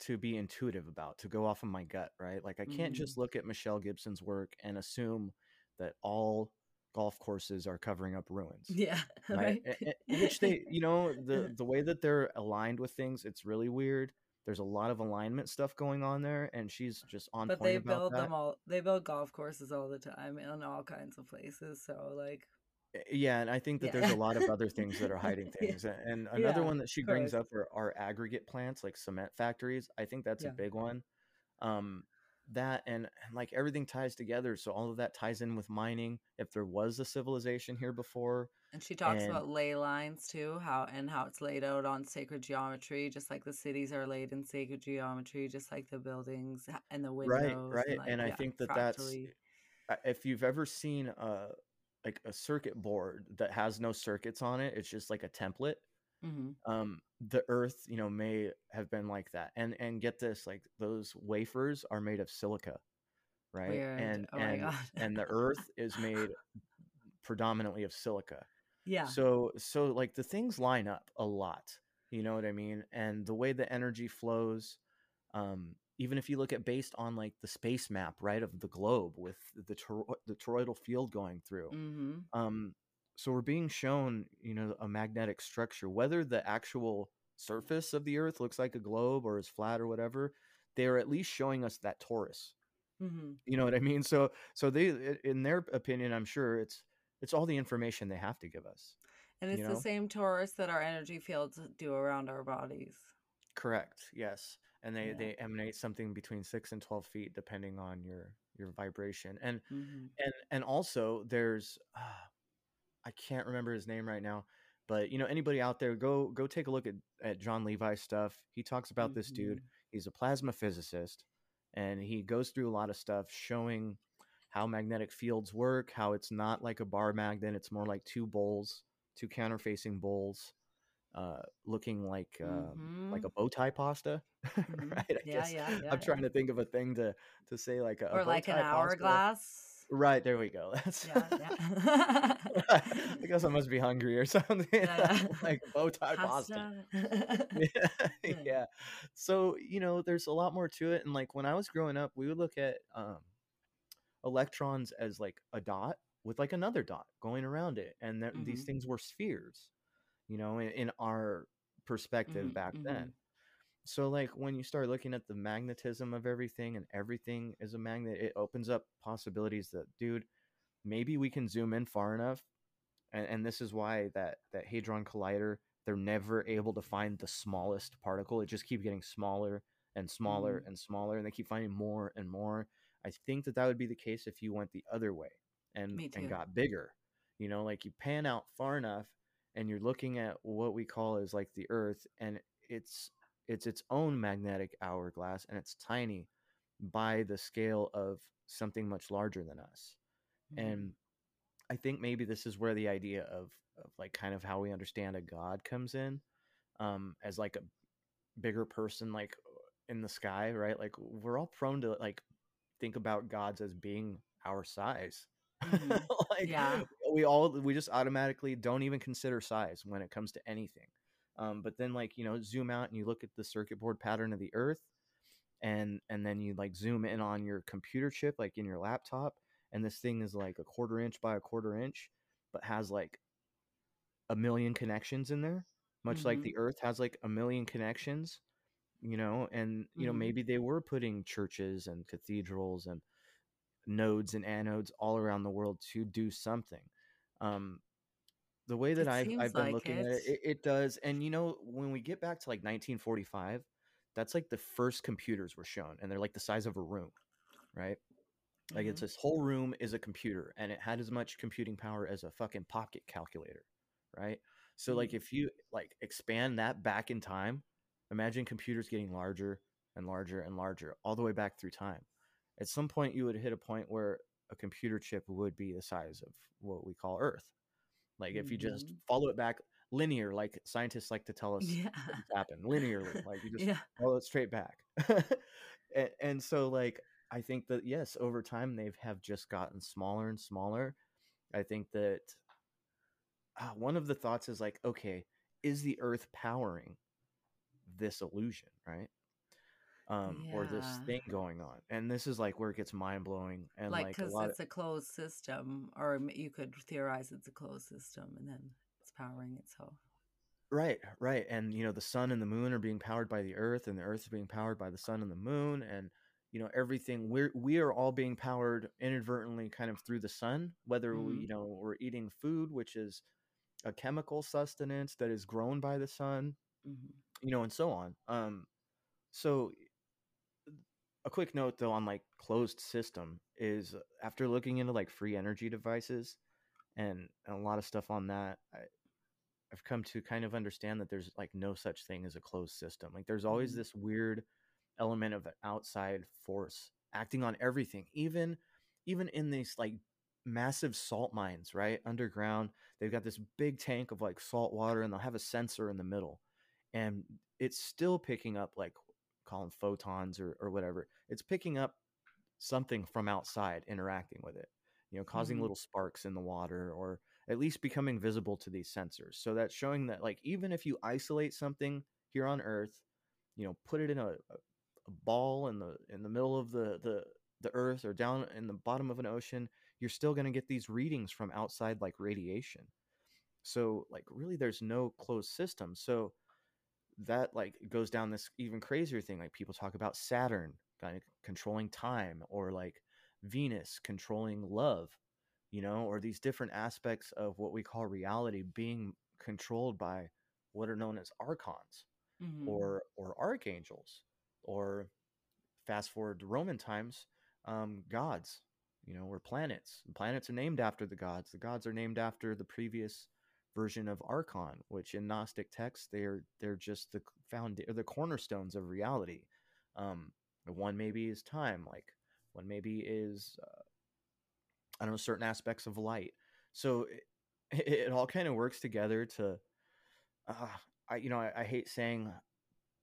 to be intuitive about to go off of my gut right like i can't Mhm. just look at michelle gibson's work and assume that all golf courses are covering up ruins Yeah, (laughs) right? right. Which they you know the (laughs) the way that they're aligned with things it's really weird. There's a lot of alignment stuff going on there and she's just on but point they build that. them all. They build golf courses all the time in all kinds of places. So like, Uh, yeah and i think that yeah, there's a lot of other things that are (laughs) hiding things A- and another yeah, one that she brings up are, are aggregate plants like cement factories. I think that's a big one. Um that and, and like everything ties together so all of that ties in with mining if there was a civilization here before and she talks and about ley lines too, how and how it's laid out on sacred geometry, just like the cities are laid in sacred geometry, just like the buildings and the right windows and right like and i think that that's fractally. uh, if you've ever seen a like a circuit board that has no circuits on it it's just like a template hmm um the earth you know may have been like that and and get this like those wafers are made of silica right? Weird. and Oh and and the earth is made predominantly of silica. Yeah. so so like the things line up a lot you know what i mean? And the way the energy flows um even if you look at based on like the space map right of the globe with the toro- the toroidal field going through hmm um so we're being shown you know a magnetic structure whether the actual surface of the earth looks like a globe or is flat or whatever they're at least showing us that torus hmm you know what i mean so so they in their opinion i'm sure it's it's all the information they have to give us And it's you the same torus that our energy fields do around our bodies. correct yes and they Yeah. they emanate something between 6 and 12 feet depending on your your vibration and Mhm. and and also there's uh, i can't remember his name right now but you know anybody out there go go take a look at, at john levi stuff he talks about this dude Mhm. he's a plasma physicist and he goes through a lot of stuff showing how magnetic fields work how it's not like a bar magnet it's more like two bowls two counterfacing bowls uh looking like um like Mhm. a bow tie pasta (laughs) Mhm. right i Yeah, yeah, yeah, i'm trying to think of a thing to to say like a, a Or bow like an hourglass. Right there we go (laughs) that's Yeah, yeah. (laughs) I guess I must be hungry or (laughs) something. Yeah. like bow tie pasta. Pasta. Yeah, Yeah. yeah. So you know, there's a lot more to it. And like when I was growing up, we would look at um, electrons as like a dot with like another dot going around it, and th- these Mhm. things were spheres. You know, in, in our perspective Mhm, back mhm. then. So like when you start looking at the magnetism of everything and everything is a magnet, it opens up possibilities that, dude, maybe we can zoom in far enough and, and this is why that that hadron collider they're never able to find the smallest particle. It just keeps getting smaller and smaller Mhm. and smaller and they keep finding more and more. I think that that would be the case if you went the other way and and got bigger you know like you pan out far enough and you're looking at what we call as like the earth and it's it's its own magnetic hourglass and it's tiny by the scale of something much larger than us Mhm. and I think maybe this is where the idea of, of like kind of how we understand a god comes in, um, as like a bigger person, like in the sky, right? Like we're all prone to like think about gods as being our size. Mhm. (laughs) like Yeah. we all we just automatically don't even consider size when it comes to anything. Um, but then like you know zoom out and you look at the circuit board pattern of the Earth, and and then you like zoom in on your computer chip, like in your laptop, and this thing is like a quarter inch by a quarter inch, but has like a million connections in there, much like Mhm. the Earth has like a million connections, you know, and you know Mhm. maybe they were putting churches and cathedrals and nodes and anodes all around the world to do something. Um, the way that It I've I've been like looking at it. it, it, it does. And you know, when we get back to like 1945, that's like the first computers were shown, and they're like the size of a room, right? Like it's Mhm. this whole room is a computer, and it had as much computing power as a fucking pocket calculator, right? So like Mhm. if you like expand that back in time, imagine computers getting larger and larger and larger all the way back through time. At some point, you would hit a point where a computer chip would be the size of what we call Earth. Like if you just Mhm. follow it back linear, like scientists like to tell (laughs) us Yeah. happen linearly, like you (laughs) just Yeah. follow it straight back. (laughs) and, and so like I think that yes, over time they have have just gotten smaller and smaller. I think that uh, one of the thoughts is like, okay, is the Earth powering this illusion, right? Um, or this thing going on, and this is like where it gets mind blowing, and Like, like because of it's a closed system, or you could theorize it's a closed system and then it's powering itself. Right, right. And you know, the sun and the moon are being powered by the earth and the earth is being powered by the sun and the moon and you know, everything we're we are all being powered inadvertently kind of through the sun, whether we, Mhm. you know, we're eating food which is a chemical sustenance that is grown by the sun, hmm you know, and so on. Um so a quick note though on like closed system is after looking into like free energy devices and, and a lot of stuff on that, I, I've come to kind of understand that there's like no such thing as a closed system. Like there's always Mhm. this weird element of an outside force acting on everything, even even in these like massive salt mines, right? Underground, they've got this big tank of like salt water and they'll have a sensor in the middle. And it's still picking up like call them photons or, or whatever. It's picking up something from outside interacting with it, you know, causing Mhm. little sparks in the water or at least becoming visible to these sensors. So that's showing that like even if you isolate something here on Earth, you know, put it in a, a, a ball in the in the middle of the the the earth or down in the bottom of an ocean, you're still going to get these readings from outside like radiation. So like really there's no closed system. So that like goes down this even crazier thing like people talk about Saturn kind of controlling time or like Venus controlling love, you know, or these different aspects of what we call reality being controlled by what are known as archons hmm or or archangels or fast forward to Roman times um, gods, you know, or planets. The planets are named after the gods. The gods are named after the previous version of Archon, which in Gnostic texts they're they're just the found or the cornerstones of reality. Um, one maybe is time, like one maybe is uh, I don't know certain aspects of light. So it, (laughs) it all kind of works together to, uh, I you know I, I hate saying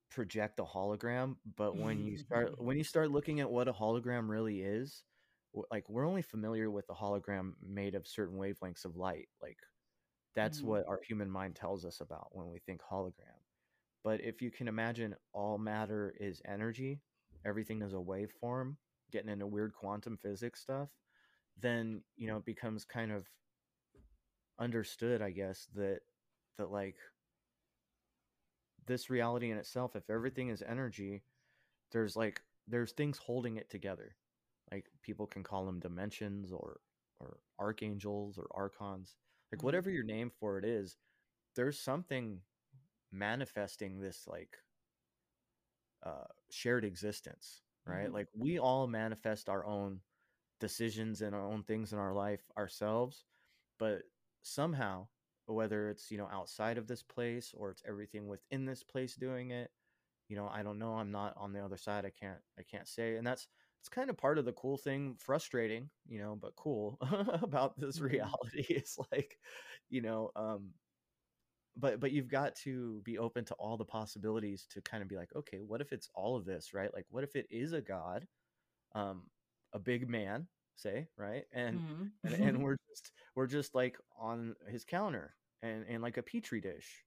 project a hologram, but when you start (laughs) when you start looking at what a hologram really is, like we're only familiar with a hologram made of certain wavelengths of light, like that's mm-hmm. what our human mind tells us about when we think hologram. But if you can imagine all matter is energy, everything is a waveform, getting into weird quantum physics stuff, then you know it becomes kind of understood, I guess, that that like this reality in itself, if everything is energy, there's like there's things holding it together. Like people can call them dimensions or or archangels or archons like mm-hmm. whatever your name for it is there's something manifesting this like uh shared existence right mm-hmm. like we all manifest our own decisions and our own things in our life ourselves but somehow whether it's you know outside of this place or it's everything within this place doing it you know i don't know i'm not on the other side i can't i can't say and that's it's kind of part of the cool thing, frustrating, you know, but cool (laughs) about this mm-hmm. reality. (laughs) is like, you know, um, but but you've got to be open to all the possibilities to kind of be like, okay, what if it's all of this, right? Like, what if it is a god, um, a big man, say, right, and mm-hmm. and, and (laughs) we're just we're just like on his counter and and like a petri dish,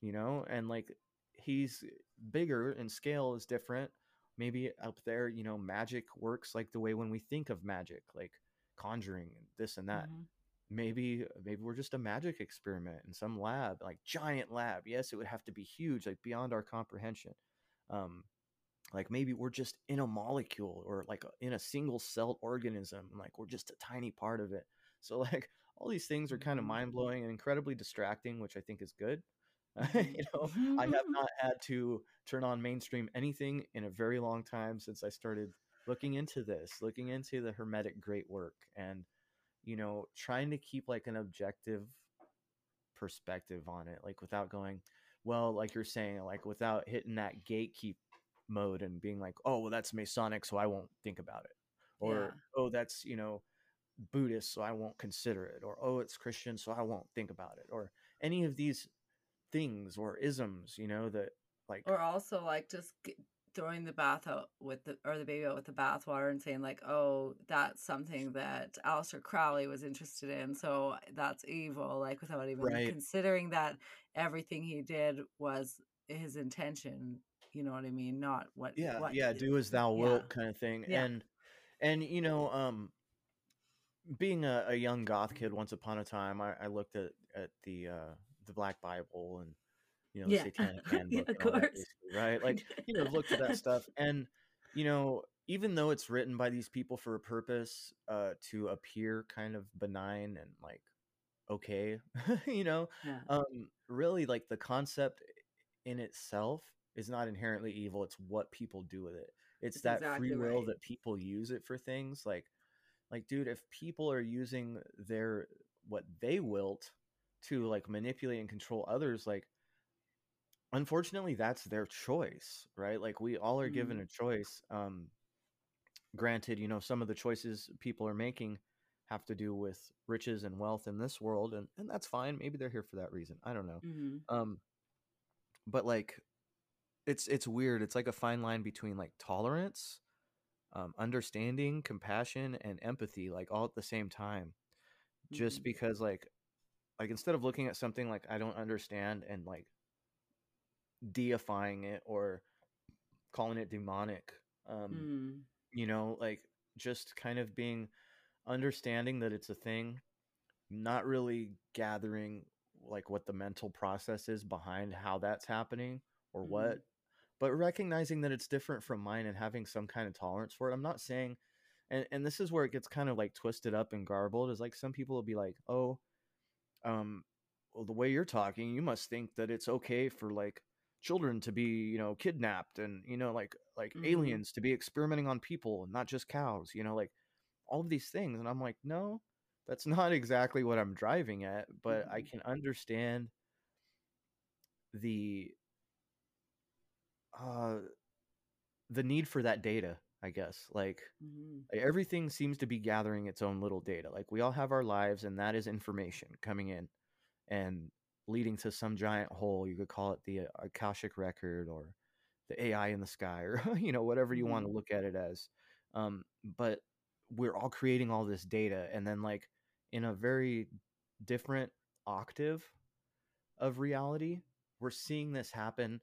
you know, and like he's bigger and scale is different maybe up there, you know, magic works like the way when we think of magic, like conjuring and this and that. Mm-hmm. Maybe maybe we're just a magic experiment in some lab, like giant lab. Yes, it would have to be huge, like beyond our comprehension. Um, like maybe we're just in a molecule or like in a single celled organism, like we're just a tiny part of it. So (laughs) like all these things are kind of mm-hmm. mind blowing and incredibly distracting, which I think is good. (laughs) you know, I have (laughs) not had to turn on mainstream anything in a very long time since I started looking into this, looking into the Hermetic great work, and you know, trying to keep like an objective perspective on it, like without going, well, like you're saying, like without hitting that gatekeep mode and being like, oh, well, that's Masonic, so I won't think about it, or yeah. oh, that's you know. Buddhist, so I won't consider it, or oh, it's Christian, so I won't think about it, or any of these things or isms, you know, that like or also like just throwing the bath out with the or the baby out with the bathwater and saying like, oh, that's something that Aleister Crowley was interested in, so that's evil, like without even right. considering that everything he did was his intention. You know what I mean? Not what. Yeah, what yeah. Do as thou wilt, yeah. kind of thing. Yeah. And and you know, um, being a, a, young goth kid, once upon a time, I, I looked at at the uh the Black Bible and you know the yeah. Satanic (laughs) Handbook, yeah, of course, right? Like you know, looked at that stuff, and you know, even though it's written by these people for a purpose, uh, to appear kind of benign and like okay, (laughs) you know, yeah. um, really like the concept in itself is not inherently evil. It's what people do with it. It's, that exactly free will right. that people use it for things like like dude if people are using their what they wilt to like manipulate and control others like unfortunately that's their choice right like we all are given mm-hmm. a choice um granted you know some of the choices people are making have to do with riches and wealth in this world and and that's fine maybe they're here for that reason i don't know mm-hmm. um but like it's it's weird it's like a fine line between like tolerance um understanding compassion and empathy like all at the same time just mm-hmm. because like like instead of looking at something like I don't understand and like deifying it or calling it demonic, um, mm. you know, like just kind of being understanding that it's a thing, not really gathering like what the mental process is behind how that's happening or mm. what, but recognizing that it's different from mine and having some kind of tolerance for it. I'm not saying, and, and this is where it gets kind of like twisted up and garbled is like some people will be like, oh, um, well, the way you're talking, you must think that it's okay for like children to be you know kidnapped and you know like like Mhm. aliens to be experimenting on people and not just cows you know like all of these things and i'm like no that's (laughs) not exactly what i'm driving at but i Mhm. can understand the uh the need for that data i guess like Mhm. everything seems to be gathering its own little data like we all have our lives and that is information coming in and leading to some giant hole you could call it the uh, akashic record or the ai in the sky (laughs) or you know whatever you want to look at it as um, but we're all creating all this data and then like in a very different octave of reality we're seeing this happen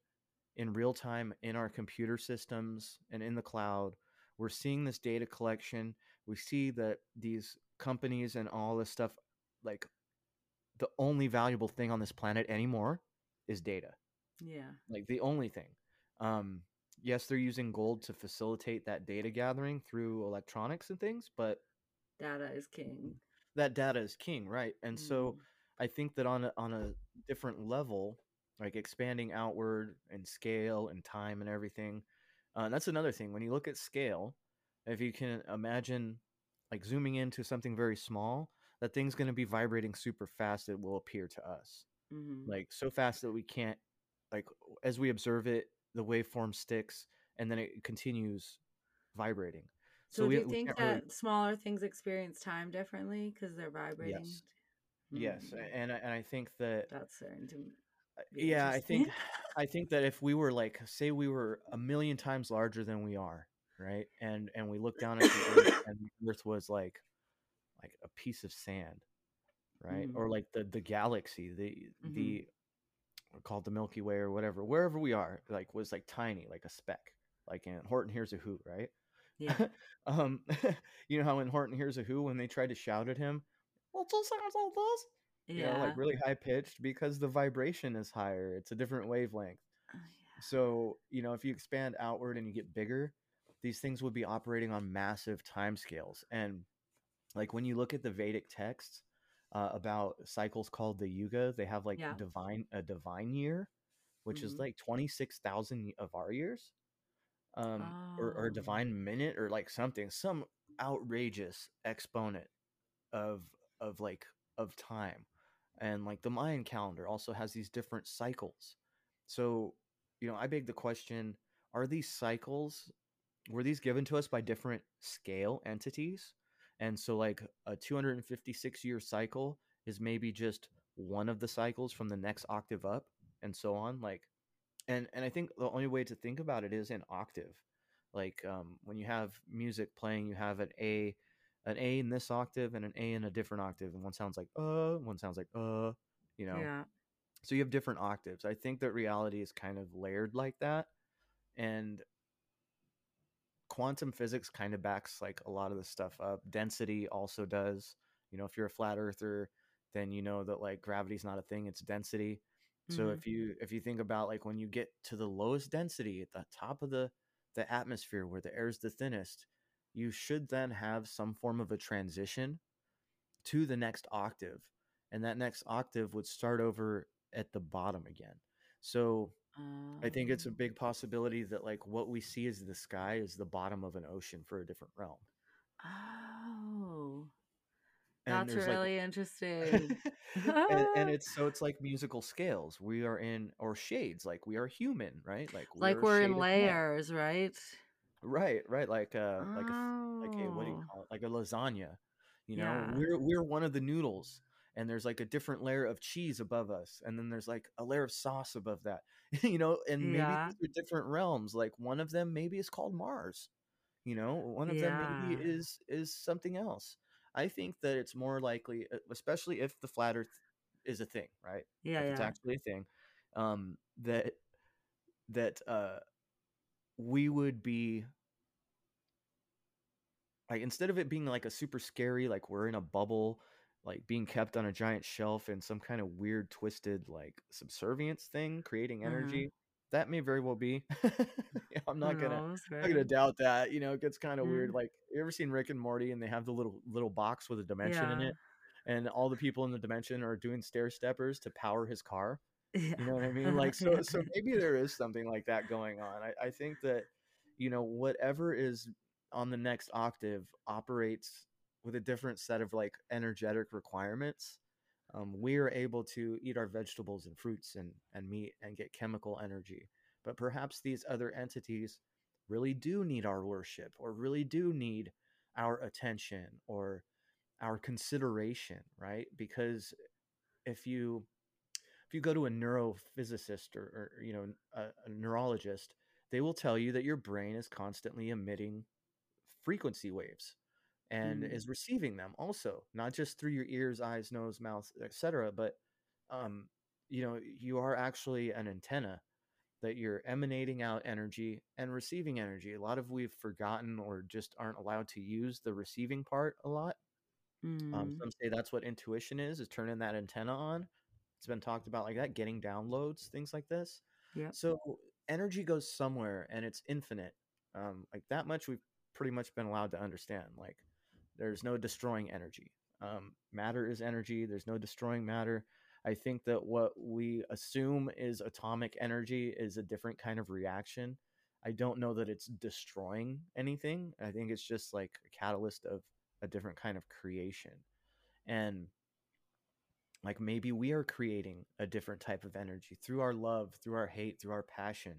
in real time in our computer systems and in the cloud we're seeing this data collection we see that these companies and all this stuff like the only valuable thing on this planet anymore is data Yeah. like the only thing um yes they're using gold to facilitate that data gathering through electronics and things but Data is king. that data is king right and so Mm. i think that on a, on a different level like expanding outward and scale and time and everything uh, that's another thing when you look at scale if you can imagine like zooming into something very small that thing's going to be vibrating super fast it will appear to us Mhm. like so fast that we can't like as we observe it the waveform sticks and then it continues vibrating So, we, do you think that really- smaller things experience time differently because they're vibrating? yes yes Mm. and I, and I think that That's be yeah i think i think that if we were like say we were a million times larger than we are right and and we look down at the earth (laughs) and the earth was like like a piece of sand right Mhm. or like the the galaxy the Mhm. the called the milky way or whatever wherever we are like was like tiny like a speck like in horton hears a who right Yeah. (laughs) um (laughs) you know how in horton hears a who when they tried to shout at him well sounds like this you Yeah. know, like really high pitched because the vibration is higher. It's a different wavelength. Oh, yeah. So, you know, if you expand outward and you get bigger, these things would be operating on massive time scales. And like when you look at the Vedic texts uh, about cycles called the Yuga, they have like Yeah. divine a divine year, which is Mhm. like twenty six thousand of our years, um, or, or Oh. divine minute or like something, some outrageous exponent of of like of time and like the mayan calendar also has these different cycles. So you know i beg the question are these cycles were these given to us by different scale entities? And so like a 256 year cycle is maybe just one of the cycles from the next octave up and so on like and and i think the only way to think about it is in octave. Like um, when you have music playing you have an a an a in this octave and an a in a different octave and one sounds like uh one sounds like uh you know? Yeah. so you have different octaves. I think that reality is kind of layered like that and quantum physics kind of backs like a lot of the stuff up. Density also does. You know if you're a flat earther then you know that like gravity's not a thing it's density. So Mhm. if you if you think about like when you get to the lowest density at the top of the the atmosphere where the air is the thinnest you should then have some form of a transition to the next octave and that next octave would start over at the bottom again. So i think it's a Um, big possibility that like what we see as the sky is the bottom of an ocean for a different realm. Oh, and that's there's like really (laughs) interesting. and, and (laughs) it's so it's like musical scales. We are in or shades like we are human right? Like like a we're in layers, right? Right right like uh like a like a what do you Oh. call it? Like a lasagna you know? Yeah. we're we're one of the noodles and there's like a different layer of cheese above us and then there's like a layer of sauce above that (laughs) you know? And maybe Yeah. these are different realms like one of them maybe is called mars you know? One of them maybe is is something else. I think that it's more likely uh, especially if the flat earth is a thing right? Yeah, if it's actually a thing um that that uh we would be like instead of it being like a super scary like we're in a bubble like being kept on a giant shelf in some kind of weird twisted like subservience thing creating Uh-huh. energy that may very well be (laughs) i'm not gonna knows, I'm not gonna doubt that you know it gets kind of weird like you ever seen rick and morty and they have the little little box with a dimension in it and all the people in the dimension are doing stair steppers to power his car (laughs) You know what I mean? Like so so (laughs) maybe there is something like that going on. I, I think that, you know, whatever is on the next octave operates with a different set of like energetic requirements. Um, we are able to eat our vegetables and fruits and, and meat and get chemical energy. But perhaps these other entities really do need our worship or really do need our attention or our consideration, right? Because if you if you go to a neurophysicist or, or you know a, a neurologist, they will tell you that your brain is constantly emitting frequency waves and Mm. is receiving them also not just through your ears eyes nose mouth etc but um you know you are actually an antenna that you're emanating out energy and receiving energy a lot of we've forgotten or just aren't allowed to use the receiving part a lot um, Mm. some say that's what intuition is is turning that antenna on it's been talked about like that getting downloads things like this. Yeah. so energy goes somewhere and it's infinite um, like that much we've pretty much been allowed to understand like there's no destroying energy um, matter is energy there's no destroying matter. I think that what we assume is atomic energy is a different kind of reaction. I don't know that it's destroying anything i think it's just like a catalyst of a different kind of creation. And like maybe we are creating a different type of energy through our love through our hate through our passion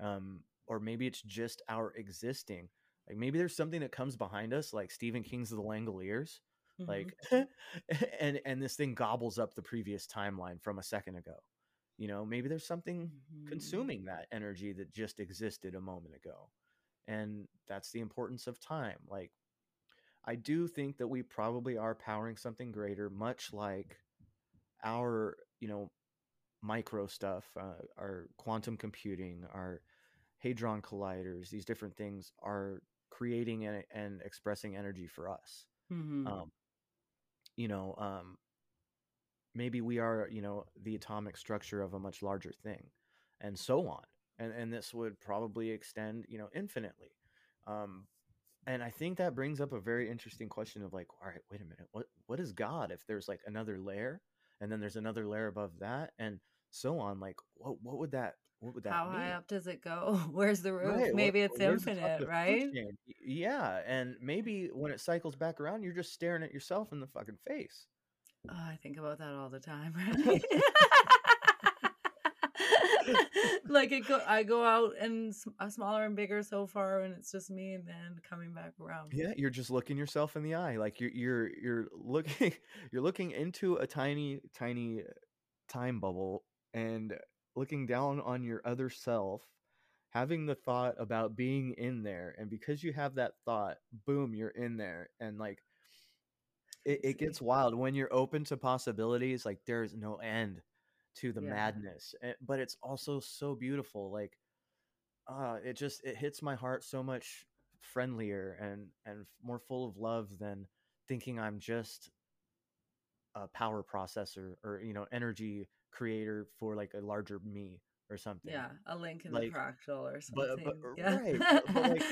um, or maybe it's just our existing like maybe there's something that comes behind us like stephen king's the langoliers Mhm. like (laughs) and and this thing gobbles up the previous timeline from a second ago you know maybe there's something Mhm. consuming that energy that just existed a moment ago and that's the importance of time like i do think that we probably are powering something greater much like our you know micro stuff uh, our quantum computing our hadron colliders these different things are creating and, and expressing energy for us. Mhm. um, you know um, maybe we are you know the atomic structure of a much larger thing and so on and and this would probably extend you know infinitely. Um, and i think that brings up a very interesting question of like all right wait a minute what what is god if there's like another layer and then there's another layer above that and so on like what what would that what would that How mean high up does it go? (laughs) Where's the roof? Right. what- Maybe it's where's the top of infinite, right? Yeah. And maybe when it cycles back around, you're just staring at yourself in the fucking face. Oh, I think about that all the time, (laughs) (laughs) right? (laughs) like it go, I go out and uh, smaller and bigger so far, and it's just me, and then coming back around. Yeah, you're just looking yourself in the eye. Like you're you're you're looking (laughs) you're looking into a tiny tiny time bubble and looking down on your other self, having the thought about being in there, and because you have that thought, boom, you're in there, and like it, it gets wild when you're open to possibilities. Like there's no end to the Yeah. madness, eh, but it's also so beautiful. Like uh it just it hits my heart so much friendlier and and more full of love than thinking i'm just a power processor or you know energy creator for like a larger me or something Yeah, a link in Like, the fractal or something. but- yeah. right, but- but, like,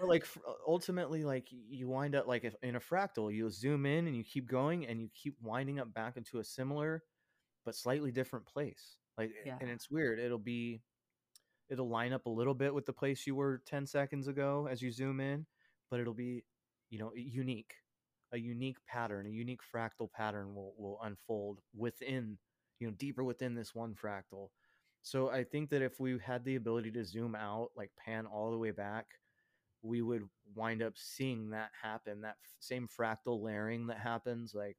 but like ultimately like you wind up like if in a fractal you zoom in and you keep going and you keep winding up back into a similar but slightly different place like Yeah. and it's weird it'll be it'll line up a little bit with the place you were 10 seconds ago as you zoom in but it'll be you know unique a unique pattern a unique fractal pattern will will unfold within you know deeper within this one fractal so i think that if we had the ability to zoom out like pan all the way back we would wind up seeing that happen that f- same fractal layering that happens like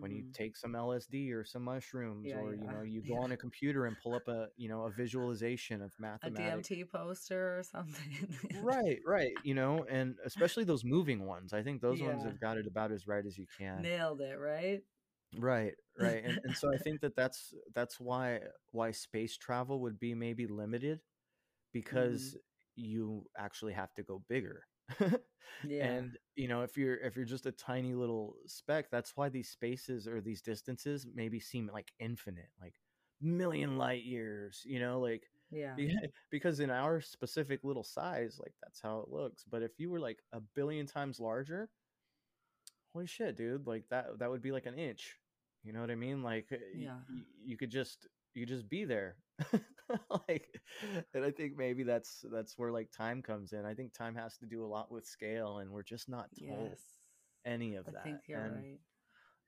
when you Mhm. take some LSD or some mushrooms, Yeah, or you know, you go yeah. on a (laughs) computer and pull up a you know a visualization of mathematics, a. DMT poster or something. (laughs) Right, right, you know, and especially those moving ones. I think those ones have got it about as right as you can. Nailed it, right? Right, right, and and so I (laughs) think that that's that's why why space travel would be maybe limited because you actually have to go bigger. (laughs) Yeah. and you know if you're if you're just a tiny little speck that's why these spaces or these distances maybe seem like infinite like million light years you know like yeah. be- (laughs) because in our specific little size like that's how it looks but if you were like a billion times larger holy shit dude like that that would be like an inch you know what i mean like uh, Yeah. y- you could just you just be there (laughs) (laughs) like and i think maybe that's that's where like time comes in i think time has to do a lot with scale and we're just not told Yes. any of I that think you're and right.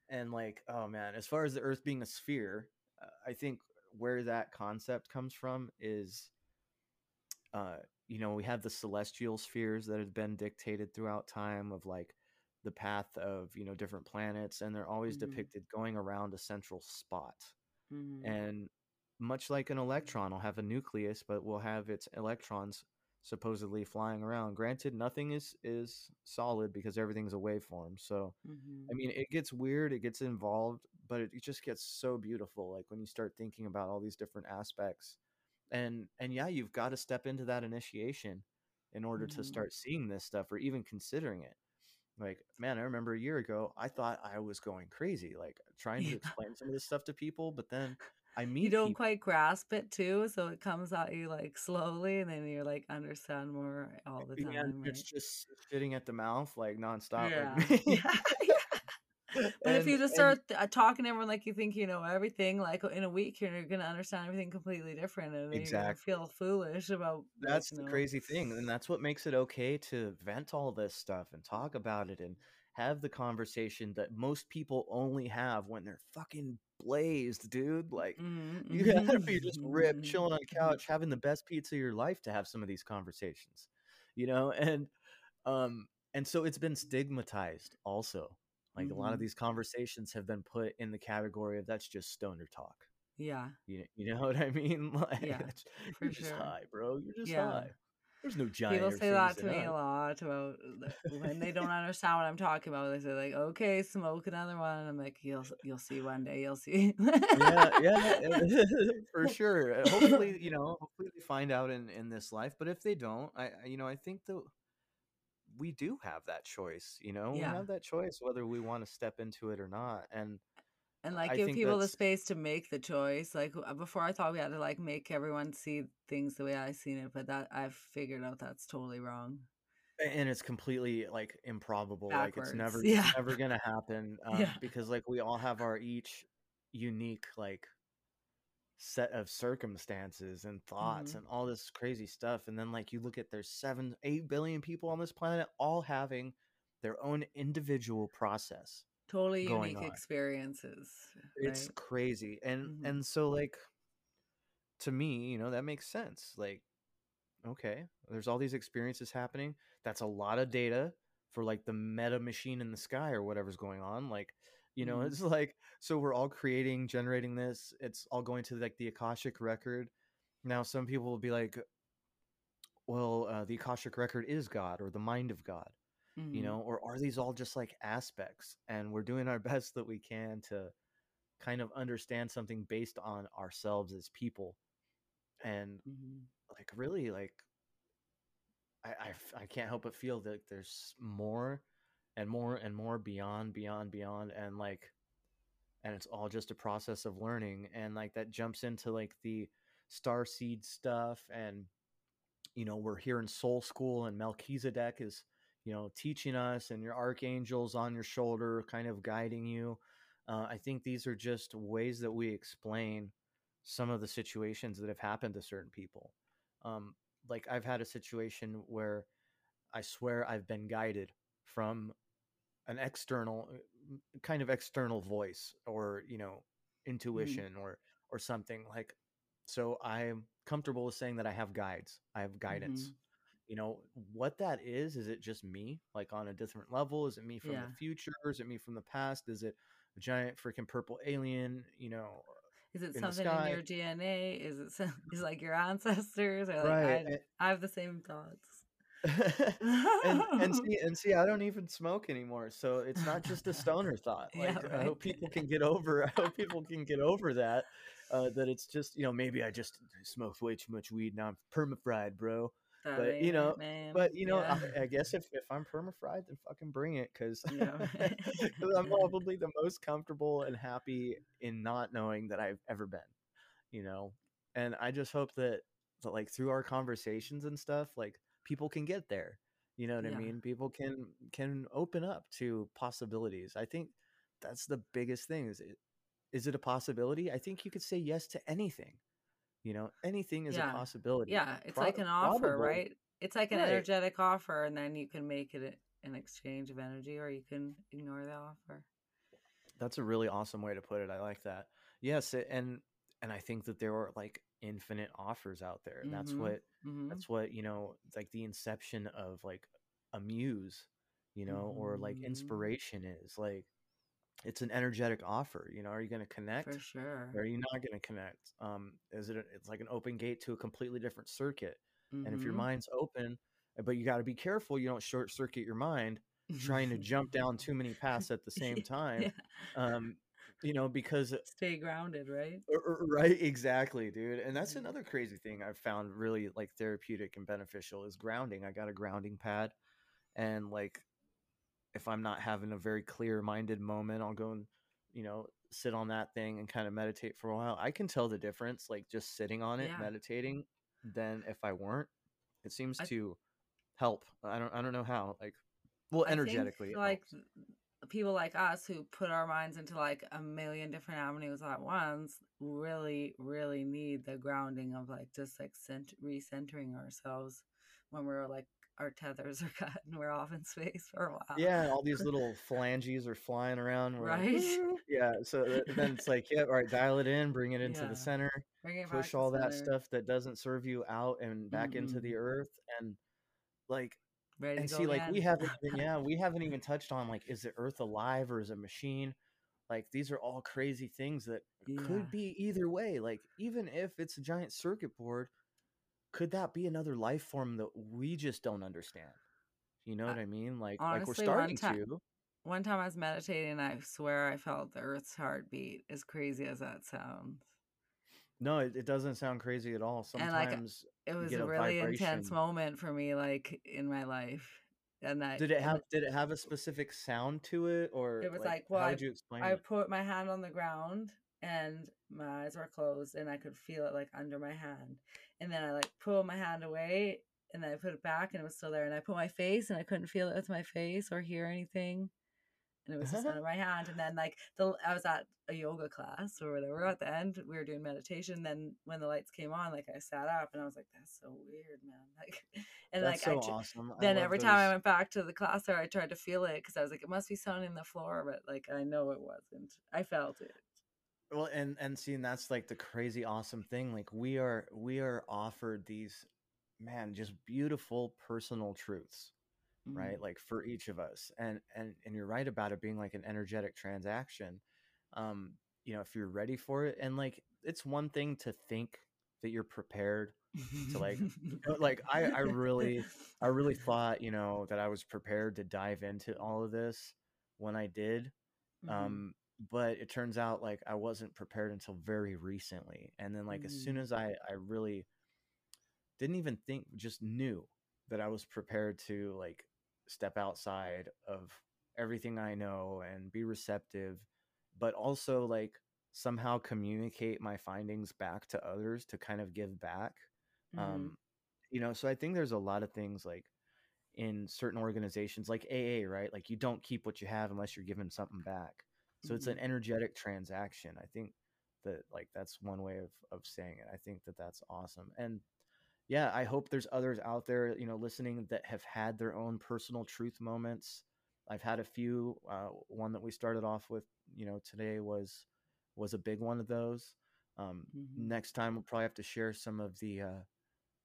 and like oh man as far as the earth being a sphere uh, i think where that concept comes from is uh you know we have the celestial spheres that have been dictated throughout time of like the path of you know different planets and they're always Mhm. depicted going around a central spot Mhm. and much like an electron will have a nucleus but will have its electrons supposedly flying around granted nothing is is solid because everything's a waveform so Mhm. I mean, it gets weird, it gets involved, but it, it just gets so beautiful. Like when you start thinking about all these different aspects, and and yeah, you've got to step into that initiation in order to Mhm. start seeing this stuff or even considering it. Like, man, I remember a year ago, I thought I was going crazy, like trying to Yeah. explain some of this stuff to people, but then I meet You don't people. quite grasp it too, so it comes at you like slowly, and then you're like understand more all the time. Yeah, time, it's just sitting at the mouth like nonstop, Yeah. like. Yeah. (laughs) (laughs) yeah. But if you and just and start uh, talking to everyone like you think you know everything, like in a week you're gonna understand everything completely different, and then you're gonna feel foolish about That's the know. crazy thing, and that's what makes it okay to vent all this stuff and talk about it and have the conversation that most people only have when they're fucking blazed, dude. Like Mhm, you gotta be just ripped, mhm, chilling on the couch, having the best pizza of your life to have some of these conversations, you know. And um, and so it's been stigmatized also. Like a lot of mhm. these conversations have been put in the category of that's just stoner talk. Yeah, You you know (laughs) what I mean? (laughs) Like yeah, for you're just sure. high, bro. You're just Yeah. high. There's no giant People say that to me a lot about when they don't understand what I'm talking about. They say like, "Okay, smoke another one." And I'm like, "You'll you'll see one day. You'll see." yeah, (laughs) yeah, (laughs) for sure. Uh, Hopefully, you (laughs) know, hopefully they find out in in this life. But if they don't, I, I- you know, I think that we do have that choice. You know, we have that choice whether we want to step into it or not. And and like I give people the space to make the choice. Like before, I thought we had to like make everyone see things the way I seen it, but that I've figured out that's totally wrong. and it's completely like improbable. Like it's never, (laughs) Yeah. it's never gonna happen. (laughs) Um, Yeah. because like we all have our each unique like set of circumstances and thoughts Mhm. and all this crazy stuff and then like you look at there's seven eight billion people on this planet all having their own individual process Totally unique on experiences, it's crazy and Mhm. and so like to me you know that makes sense like okay there's all these experiences happening that's a lot of data for like the meta machine in the sky or whatever's going on like you know Mhm. it's (laughs) like so we're all creating generating this it's all going to like the akashic record now some people will be like well uh, the akashic record is god or the mind of god you Mhm. know or are these all just like aspects and we're doing our (laughs) best that we can to kind of understand something based on ourselves as people and Mhm. like really like I, I can't help but feel that there's more and more and more beyond beyond beyond and like and it's all just a process of learning and like that jumps into like the star seed stuff and you know we're here in soul school and melchizedek is you know teaching us and your archangels on your shoulder kind of guiding you uh, i think these are just ways that we explain some of the situations that have happened to certain people. Um, like i've had a situation where i swear i've been guided from an external uh, kind of external voice or you know intuition or or something like so i'm comfortable with saying that i have guides. I have guidance. Mhm. You know what that is is it just me like on a different level is it me from Yeah. the future is it me from the past is it a giant freaking purple alien you know Is it in something in your DNA? Is it (laughs) some, is like your ancestors? Or like right I I have the same thoughts. (laughs) and and (laughs) see and see i don't even smoke anymore so it's not just a stoner thought Yeah, like i hope people can get over i hope people can get over that uh that it's just you know maybe i just smoked way too much weed now i'm perma-fried bro That but you know man. but you know Yeah. I, I guess if, if i'm perma-fried then fucking bring it because (laughs) i'm probably the most comfortable and happy in not knowing that i've ever been you know and i just hope that, that like through our conversations and stuff like people can get there you know what Yeah. i mean people can can open up to possibilities i think that's the biggest thing is it, is it a possibility? I think you could say yes to anything. You know, anything is a possibility. Yeah, it's Pro- like an offer, probable. right? It's like an Right. energetic offer, and then you can make it an exchange of energy, or you can ignore the offer. That's a really awesome way to put it. I like that. Yes, and and I think that there are like infinite offers out there. And that's Mhm. what hmm that's what, you know, like the inception of like a muse, you know, or like Mhm. inspiration is. Like it's an energetic offer, you know, are you going to connect? For sure. Or are you not going to connect? Um is it a, it's like an open gate to a completely different circuit. And if your Mhm. mind's open, uh, but you got to be careful you don't short circuit your mind trying to (laughs) jump down too many paths at the same (laughs) time. Yeah. Um you know, because Stay grounded, right? Right, exactly, dude. And that's another crazy thing I've found really like therapeutic and beneficial is grounding. I got a grounding pad and like if I'm not having a very clear-minded moment, I'll go and you know, sit on that thing and kind of meditate for a while. I can tell the difference like just sitting on it, Yeah. meditating than if I weren't. It seems I- to help. I don't I don't know how. Like well, energetically. like helps. people like us who put our minds into like a million different avenues at once really really need the grounding of like just like cent- recentering ourselves when we're like our tethers are (laughs) cut and we're off in space for a while Yeah, all these little (laughs) phalanges are flying around. we're like, Right? "Woo." yeah. So then it's like, yeah, all right, dial it in, bring it into Yeah. the center, Bring it push all that center, stuff that doesn't serve you out and back into the earth. And like, ready and see, like, we haven't, even, (laughs) yeah, we haven't even touched on like, is the earth alive or is it a machine? Like, these are all crazy things that Yeah. could be either way. Like, even if it's a giant circuit board, could that be another life form that we just don't understand? You know Uh, what I mean? Like, honestly, like one we're ti- starting to. one time i was meditating and i swear i felt the earth's heartbeat as crazy as that sounds No, it, it doesn't sound crazy at all. And, like, Sometimes it was a a really intense vibration. moment for me like in my life and i did it have did it have a specific sound to it or It was like, well, how I- would you explain I it? put my hand on the ground and my eyes were closed and I could feel it like under my hand. And then I like pulled my hand away and then I put it back and it was still there. And I put my face and I couldn't feel it with my face or hear anything. And it was just (laughs) under my hand. And then like the I was at a yoga class or whatever. At the end, we were doing meditation. Then when the lights came on, like I sat up and I was like, "That's so weird, man!" (laughs) Like, and That's like so I, awesome. Then every time I went back to the class there, I tried to feel it because I was like, it must be sounding the floor, but like I know it wasn't. I felt it. Well and and seeing that's like the crazy awesome thing. Like we are we are offered these man just beautiful personal truths. Mm-hmm. right like for each of us and and and you're right about it being like an energetic transaction um you know if you're ready for it and like it's one thing to think that you're prepared to, like, like I- I really- (laughs) i really thought you know that i was prepared to dive into all of this when i did Mhm. um but it turns out like i wasn't prepared until very recently and then like as soon Mm. as i i really didn't even think just knew that i was prepared to like step outside of everything i know and be receptive but also like somehow communicate my findings back to others to kind of give back Mhm. um you know so i think there's a lot of things like in certain organizations like aa right like you don't keep what you have unless you're giving something back so it's an Mhm. energetic transaction i think that like that's one way of of saying it i think that that's awesome and yeah i hope there's others out there you know listening that have had their own personal truth moments i've had a few uh, one that we started off with you know today was was a big one of those um Mhm. next time we'll probably have to share some of the uh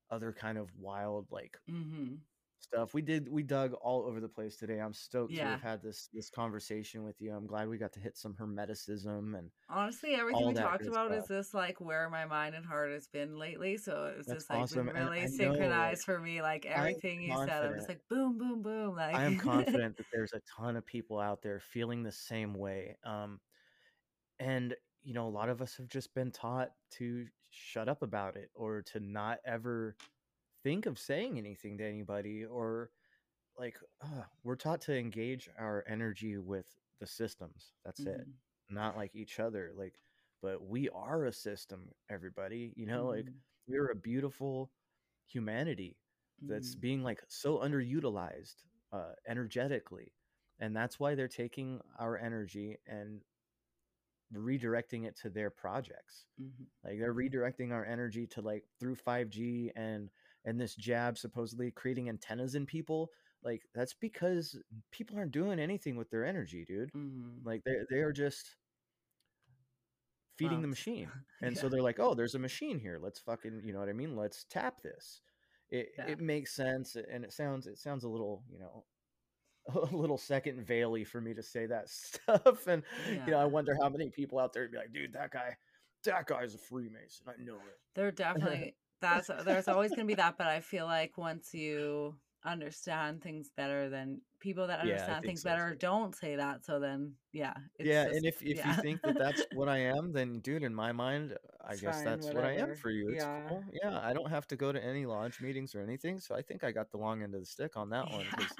other kind of wild like Mhm. Stuff we did we dug all over the place today i'm stoked to have had this this conversation with you i'm glad we got to hit some hermeticism and Honestly, everything we talked about is this like where my mind and heart has been lately. So it was That's just like awesome, really know, synchronized for me. Like everything you said, I'm just like boom, boom, boom. Like I am confident that there's a ton of people out there feeling the same way. Um, and you know, a lot of us have just been taught to shut up about it or to not ever think of saying anything to anybody or like uh, we're taught to engage our energy with the systems. That's it. Mhm. Not like each other. Like, but we are a system, everybody. You know, like Mhm. we're a beautiful humanity that's Mhm. being like so underutilized uh, energetically and that's why they're taking our energy and redirecting it to their projects. Mhm. Like they're redirecting our energy to like through 5G and and this jab supposedly creating antennas in people. Like that's because people aren't doing anything with their energy, dude. Mhm. Like they they are just feeding the machine. (laughs) And so they're like, "Oh, there's a machine here. Let's fucking, you know what I mean? Let's tap this." It Yeah. it makes sense and it sounds it sounds a little, you know, (laughs) a little second veily for me to say that (laughs) stuff and you know, I wonder how many people out there would be like, "Dude, that guy that guy's a Freemason. I know it." they're definitely that's there's always going to be that, but I feel like once you understand things better, then people that understand think things so better too. don't say that. So then, yeah, it's Yeah, just and if if you think that that's what I am, then dude, in my mind, I it's guess fine, that's what I am for you. It's Yeah, cool. Yeah, I don't have to go to any lodge meetings or anything, so I think I got the long end of the stick on that one because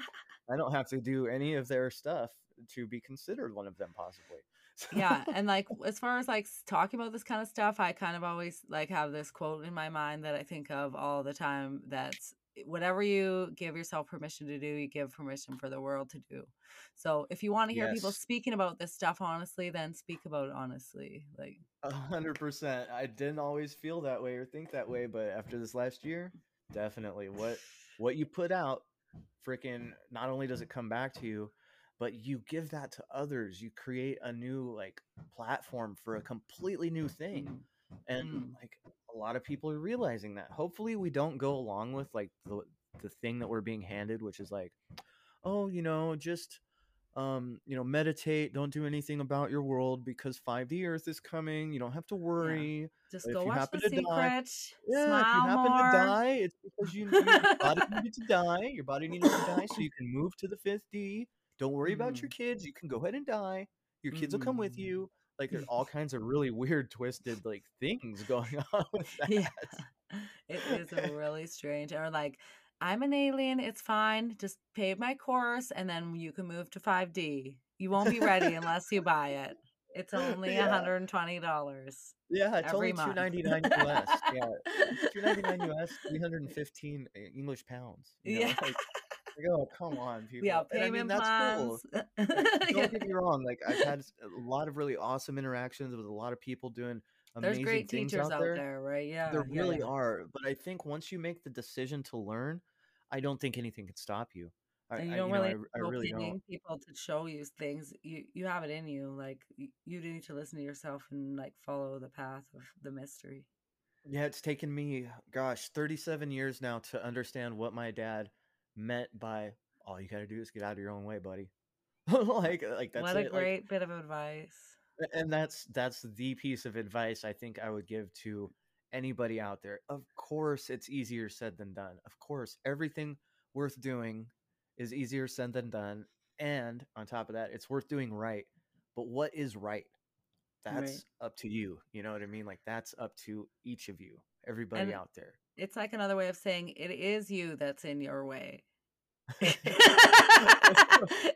I don't have to do any of their stuff to be considered one of them, possibly. Yeah. (laughs) And like as far as like talking about this kind of stuff, I kind of always like have this quote in my mind that I think of all the time. That's whatever you give yourself permission to do, you give permission for the world to do. So if you want to hear people speaking about this stuff honestly, then speak about it honestly. Like, a hundred percent. I didn't always feel that way or think that way, but after this last year, definitely what what you put out, freaking not only does it come back to you, but you give that to others. You create a new like platform for a completely new thing. mm, and mm, like a lot of people are realizing that hopefully we don't go along with like the the thing that we're being handed which is like oh you know just um you know meditate don't do anything about your world because 5d earth is coming you don't have to yeah. worry Just if go you watch happen The to die Secret. yeah if you Smile happen to die it's because you your body needed to die your body needed to die so you can move to the 5th d don't worry about hmm your kids you can go ahead and die your kids will come with hmm you like there's all (laughs) kinds of really weird twisted like things going (laughs) on with (laughs) Yeah, that it is really strange. Or like, I'm an alien. It's fine. Just pay my course, and then you can move to 5D. You won't be ready unless you buy it. It's only yeah $120 yeah it's only month. 299 us yeah 299 us 315 english pounds you know yeah. like like, oh come on Yeah, people and i mean payment that's cool plans. (laughs) like don't get me wrong like i've had a lot of really awesome interactions with a lot of people doing There's great things teachers out out there there, right? Yeah, there yeah, really yeah. are but i think once you make the decision to learn i don't think anything can stop you i, And you don't you know really I, I really don't people to show you things. You you have it in you. Like you, you need to listen to yourself and like follow the path of the mystery. Yeah, it's taken me, gosh, 37 years now to understand what my dad meant by all you got to do is get out of your own way, buddy. (laughs) like uh, like that's What a it. Like great bit of advice. and that's that's the piece of advice I think I would give to anybody out there. Of course, it's easier said than done. Of course, everything worth doing is easier said than done. And on top of that, it's worth doing right. But what is right? Right. That's up to you. You know what I mean? Like that's up to each of you, everybody And out there. It's like another way of saying it is you that's in your way. (laughs)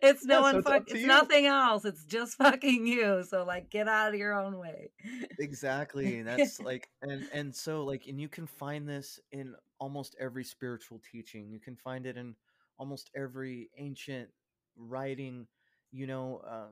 it's (laughs) no Yeah, so one it's fuck up it's nothing else. It's just (laughs) fucking you. So like get out of your own way. Exactly. That's like and and so like and you can find this in almost every spiritual teaching. You can find it in almost every ancient writing, you know, uh,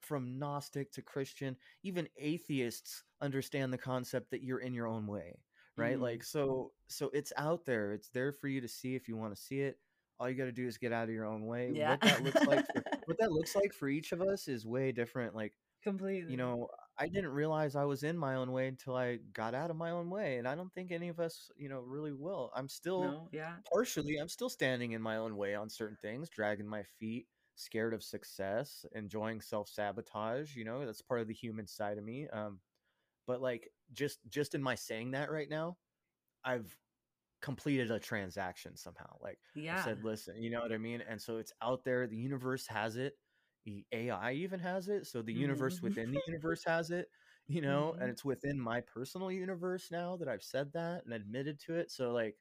from Gnostic to Christian, even atheists understand the concept that you're in your own way, right? Mhm. Like so so it's out there. It's there for you to see if you want to see it. All you got to do is get out of your own way. Yeah. What that looks like for, (laughs) what that looks like for each of us is way different. Like Completely. you know, I didn't realize I was in my own way until I got out of my own way. And I don't think any of us, you know, really will. I'm still No, yeah. partially, I'm still standing in my own way on certain things, dragging my feet, scared of success, enjoying self sabotage. You know, that's part of the human side of me. Um, but like just just in my saying that right now, I've completed a transaction somehow. Like I Yeah. said, listen, you know what I mean? And so it's out there. The universe has it. The AI even has it. So the universe Mhm. within the universe has it, you (laughs) know, and Mhm. it's within my personal universe now that I've said that and admitted to it. So like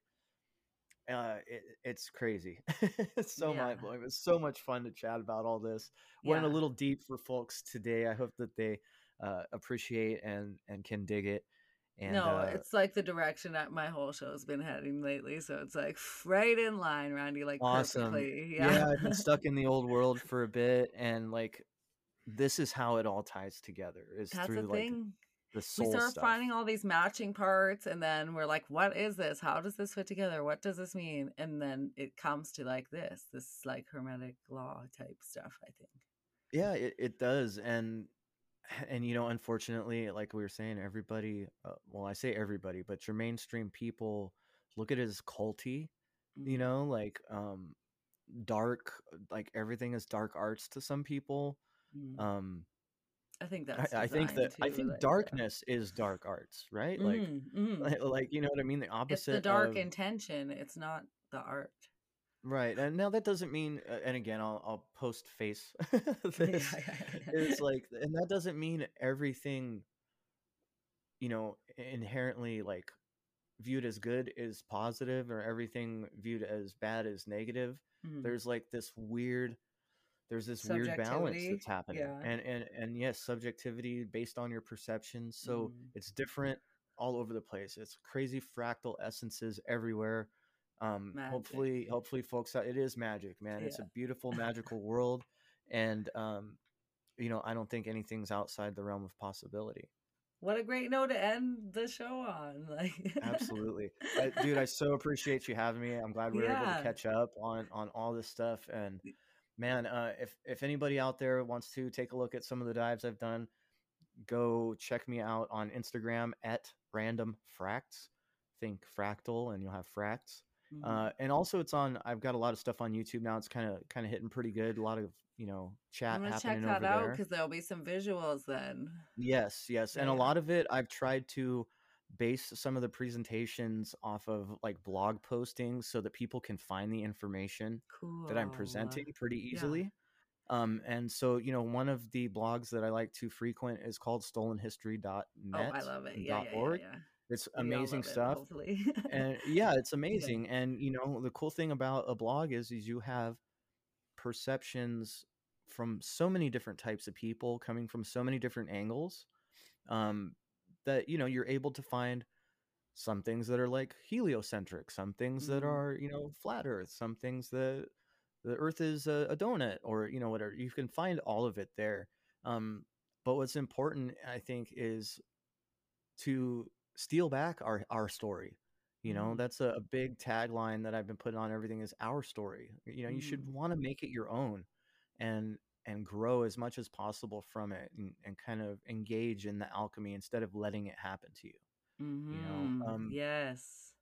uh it, it's crazy. (laughs) it's so Yeah. mind blowing. It's so much fun to chat about all this. Went a little deep for folks today. I hope that they uh appreciate and and can dig it. And no, uh it's like the direction that my whole show's been heading lately. So it's like right in line, Randy, like Awesome. perfectly. Yeah. Yeah. I've been (laughs) stuck in the old world for a bit and like this is how it all ties together is That's through the like We start stuff. finding all these matching parts, and then we're like, "What is this? How does this fit together? What does this mean?" And then it comes to like this, this like hermetic law type stuff. I think. Yeah, it, it does, and (laughs) and you know, unfortunately, like we were saying, everybody. Uh, well, I say everybody, but your mainstream people look at it as culty. You Mhm. know, like um, dark, like everything is dark arts to some people. Mm. Um, I think I, that's. I think designed that I think yeah. darkness is dark arts, right? Like, Mhm, mhm. like, (laughs) like you know what I mean. The it's opposite. the dark of- intention. It's not the art. Right, and now that doesn't mean, uh, and again, I'll I'll post face (laughs) (laughs) this is like, and that doesn't mean everything, you know, inherently like viewed as good is positive, or everything viewed as bad is negative. Mhm. There's like this weird, there's this weird balance that's happening, yeah. and and and yes, subjectivity based on your perceptions. So Mhm. it's different all over the place. It's crazy fractal essences everywhere. Um, Magic. hopefully, hopefully, folks, it is magic, man. It's a beautiful, (laughs) magical world, and um, you know, I don't think anything's outside the realm of possibility. What a great note to end the show on. (laughs) Like Absolutely, I, dude. I so appreciate you having me. I'm glad we were able to catch up on on all this stuff. And man, uh, if if anybody out there wants to take a look at some of the dives I've done, go check me out on Instagram at random fracts. Think fractal, and you'll have fracts. Mhm. Uh, and also, it's on. I've got a lot of stuff on YouTube now. It's kind of kind of hitting pretty good. A lot of you know chat I'm gonna check that out because there'll be some visuals then. Yes, yes. And a lot of it I've tried to base some of the presentations off of like blog postings so that people can find the information Cool. that I'm presenting pretty yeah. easily. Um, and so, you know, one of the blogs that I like to frequent is called stolenhistory.net. Oh, I love it. Yeah, yeah, yeah, yeah. It's amazing love it, stuff. (laughs) and yeah, it's amazing. And you know, the cool thing about a blog is is you have perceptions from so many different types of people coming from so many different angles um that you know you're able to find some things that are like heliocentric some things that Mhm. are you know flat earth some things that the earth is a, a donut or you know whatever you can find all of it there um but what's important i think is to steal back our our story you know Mhm. that's a, a big tagline that i've been putting on everything is our story you know you should Mhm. want to make it your own and and grow as much as possible from it and, and kind of engage in the alchemy instead of letting it happen to you Mhm. um, yes.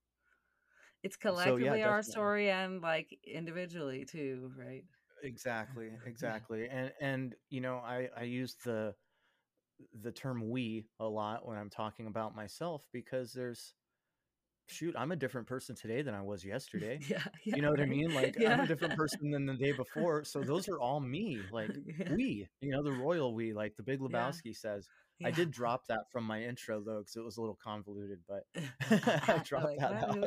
It's so yeah collectively our story and like individually too, right? exactly (laughs) exactly and and you know i i use the the term we a lot when i'm talking about myself because there's shoot i'm a different person today than i was (laughs) yesterday. Yeah, yeah, you know what i mean? Like i'm a different person than the day (laughs) before so those are all me like (laughs) yeah. we you know the royal we like the big Yeah. lebowski says. I did drop that from my intro though because it was a little convoluted but i dropped like, that out.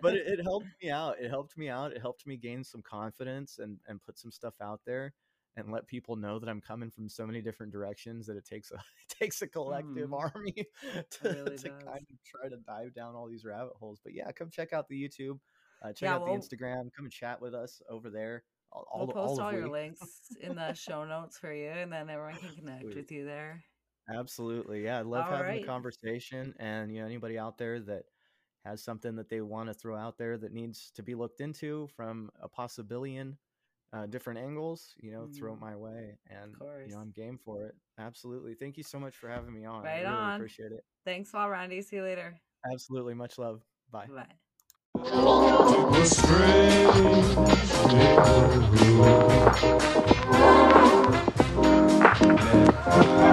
But it, it helped me out. It helped me out. It helped me gain some confidence and and put some stuff out there and let people know that i'm coming from so many different directions that it takes a (laughs) it takes a collective Mhm. army (laughs) to, really to kind of try to dive down all these rabbit holes but yeah come check out the youtube uh, check Yeah, out the instagram come and chat with us over there all, all, we'll the- post all all your links in the show notes for you, and then everyone can (laughs) connect Sweet. with you there. Absolutely. Yeah. I love All having right. the conversation. And, you know, anybody out there that has something that they want to throw out there that needs to be looked into from a possibillion uh, different angles, you know, mm. throw it mm-hmm. my way. And, you know, I'm game for it. Absolutely. Thank you so much for having me on. Right I really on. appreciate it. Thanks, Paul Randy. See you later. Absolutely. Much love. Bye. Bye. Bye.